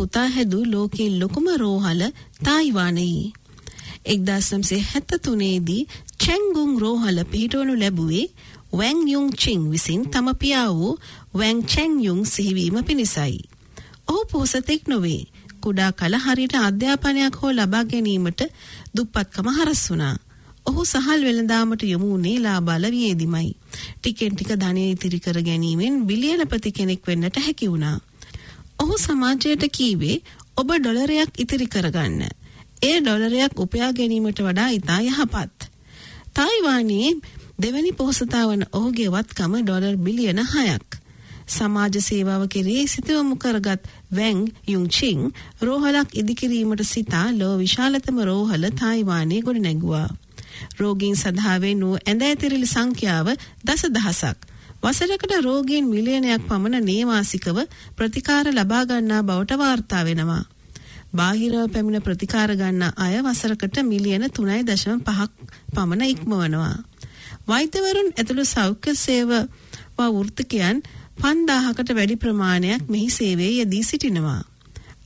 පුතා හැදූ ලෝකේ ලොකුම රෝහල තායිවානයේ. එක්දස් නම්සේ හැත්ත තුනේදී චැංගුන් රෝහල පිහිටවනු ලැබුවේ වැං යුන් චිං විසින් තම පියා වූ වැං චැං යුන් සිහිවීම පිණිසයි. ඔහු පෝසතෙක් නොවේ. කුඩා කල හරියට අධ්‍යාපනයක් හෝ ලබා ගැනීමට දුප්පත්කම හරස් වුණා. ඔහු සහල් වෙළඳාමට යොමු වුණේ ලාබාල වියේදිමයි. ටිකෙන් ටික ධනය ඉතිරි කර ගැනීමෙන් බිලියනපති කෙනෙක් වෙන්නට හැකි වුණා. ඔහු සමාජයට කීවේ ඔබ ඩොලරයක් ඉතිරි කරගන්න. ඒ ඩොලරයක් උපයා ගැනීමට වඩා ඉතා යහපත්. තායිවානයේ දෙවැනි පොහොසතා වන ඔහුගේ වත්කම ඩොලර් බිලියන හයක්. සමාජ සේවාව කෙරේ සිතවමු කරගත් වැං යුංචිං රෝහලක් ඉදිකිරීමට සිතා ලෝ විශාලතම රෝහල තායිවානයේ ගොඩනැගුවා. රෝගීන් සඳහා වෙනූ ඇඳ ඇතිරිලි සංඛ්‍යාව දස දහසක්. වසරකට රෝගීන් මිලියනයක් පමණ නේවාසිකව ප්‍රතිකාර ලබා ගන්නා බවට වාර්තා වෙනවා. බාහිරව පැමිණ ප්‍රතිකාර ගන්නා අය වසරකට මිලියන 3.5ක් පමණ ඉක්මවනවා. වෛද්‍යවරුන් ඇතුළු සෞඛ්‍ය සේවා වෘත්තිකයන් 5000කට වැඩි ප්‍රමාණයක් මෙහි සේවයේ යෙදී සිටිනවා.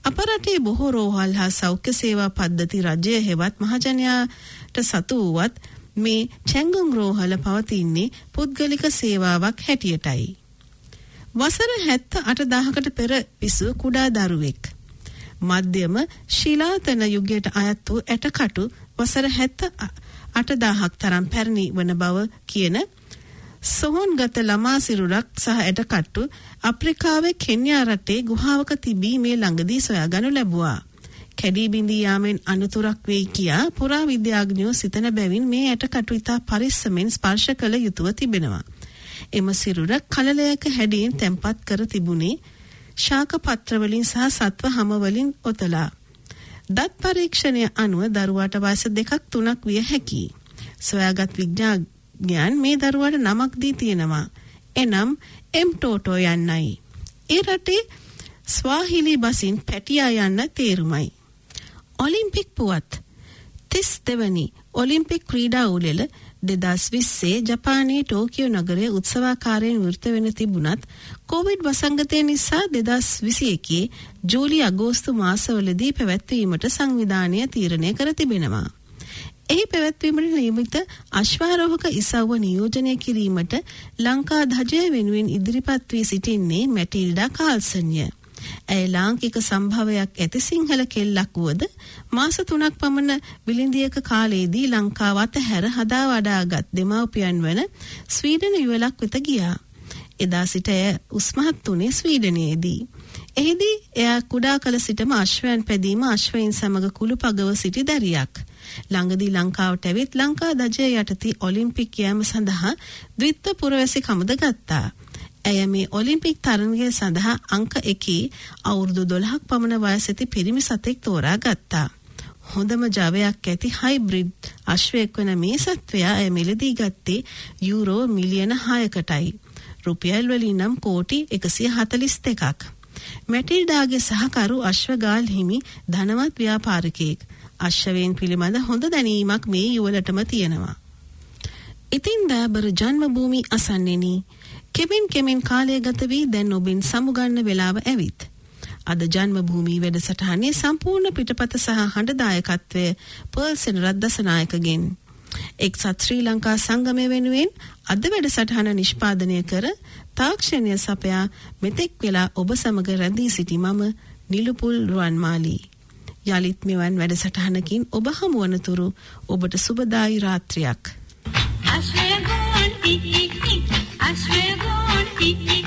අප රටේ බොහෝ රෝහල් හා සෞඛ්‍ය සේවා පද්ධති රජය හෙවත් මහජනයාට සතු වුවත් මේ චැංගුම් රෝහල පවතින්නේ පුද්ගලික සේවාවක් හැටියටයි. වසර හැත්ත අටදාහකට පෙර පිසු කුඩා දරුවෙක්. මධ්‍යම ශිලාතන යුගයට අයත් වූ ඇටකටු වසර හැත්ත අටදාහක් තරම් පැරණි වන බව කියන සොහොන්ගත ළමා සිරුරක් සහ ඇටකට්ටු අප්‍රිකාවේ කෙන්යා රටේ ගුහාවක තිබී මේ ළඟදී සොයාගනු ලැබුවා. කැඩී බිඳී යාමෙන් අනතුරක් වෙයි කියා පුරා විද්‍යාඥයෝ සිතන බැවින් මේ ඇටකටු ඉතා පරිස්සමෙන් ස්පර්ශ කළ යුතුව තිබෙනවා. එම සිරුර කලලයක හැඩයෙන් තැන්පත් කර තිබුණේ ශාක පත්‍රවලින් සහ සත්ව හමවලින් ඔතලා. දත් පරීක්ෂණය අනුව දරුවාට වයස දෙකක් තුනක් විය හැකියි. සොයාගත් විද්‍යාඥයන් මේ දරුවාට නමක් දී තියෙනවා. එනම් එම් ටෝටෝ යන්නයි. ඒ රටේ ස්වාහිලි බසින් පැටියා යන්න තේරුමයි. ඔලිම්පික් පුවත් තිස් දෙවනි ඔලිම්පික් ක්‍රීඩා උළෙල දෙදස් විස්සේ ජපානයේ ටෝකියෝ නගරය උත්සවාකාරයෙන් වෘත වෙන තිබුණත් කෝවිඩ් වසංගතය නිසා දෙදස් විසි එකේ ජූලි අගෝස්තු මාසවලදී පැවැත්වීමට සංවිධානය තීරණය කර තිබෙනවා. එහි පැවැත්වීමට නියමිත අශ්වාරෝහක ඉසව්ව නියෝජනය කිරීමට ලංකා ධජය වෙනුවෙන් ඉදිරිපත් වී සිටින්නේ මැටිල්ඩා කාල්සන්ය. ඇය ලාංකික සම්භවයක් ඇති සිංහල කෙල්ලක් වුවද මාස තුනක් පමණ විලිඳියක කාලයේදී ලංකාවත් හැර හදා වඩාගත් දෙමව්පියන් වන ස්වීඩන යුවලක් වෙත ගියා. එදා සිට ඇය උස්මහත් වුණේ ස්වීඩනයේදී. එහිදී එයා කුඩා කල සිටම අශ්වයන් පැදීම අශ්වයින් සමග කුළු පගව සිටි දැරියක්. ළඟදී ලංකාවට ඇවිත් ලංකා දජය යටතී ඔලිම්පික් යෑම සඳහා ද්විත්ව පුරවැසි කමද ගත්තා. ඇය මේ ඔලිම්පික් තරණය සඳහා අංක එකේ අවුරුදු දොළහක් පමණ වයසැති පිරිමි සතෙක් තෝරා ගත්තා. හොඳම ජවයක් ඇති හයිබ්‍රිඩ් අශ්වයෙක් වන මේ සත්වයා ඇය මිලදී ගත්තේ යුරෝ මිලියන හයකටයි. රුපියල් වලින් නම් කෝටි එකසිය හතලිස් දෙකක්. මැටිල්ඩාගේ සහකරු අශ්වගාල් හිමි ධනවත් ව්‍යාපාරිකයෙක්. අශ්වයෙන් පිළිබඳ හොඳ දැනීමක් මේ යුවලටම තියෙනවා. ඉතින් දෑබර ජන්මභූමි අසන්නෙනි කෙමෙන් කෙමෙන් කාලය ගත වී දැන් ඔබෙන් සමුගන්න වෙලාව ඇවිත්. අද ජන්මභූමි වැඩසටහනේ සම්පූර්ණ පිටපත සහ හඬදායකත්වය පර්සෙන් රද්දසනායකගෙන්. එක්සත් ශ්‍රී ලංකා සංගමය වෙනුවෙන් අද වැඩසටහන නිෂ්පාදනය කර තාක්ෂණය සපයා මෙතෙක් වෙලා ඔබ සමග රැඳී සිටි මම නිලුපුල් රුවන්මාලී. යළිත් මෙවන් වැඩසටහනකින් ඔබ හමුවනතුරු ඔබට සුබදායි රාත්‍රියක්. අශ්වයගෝන් ටික්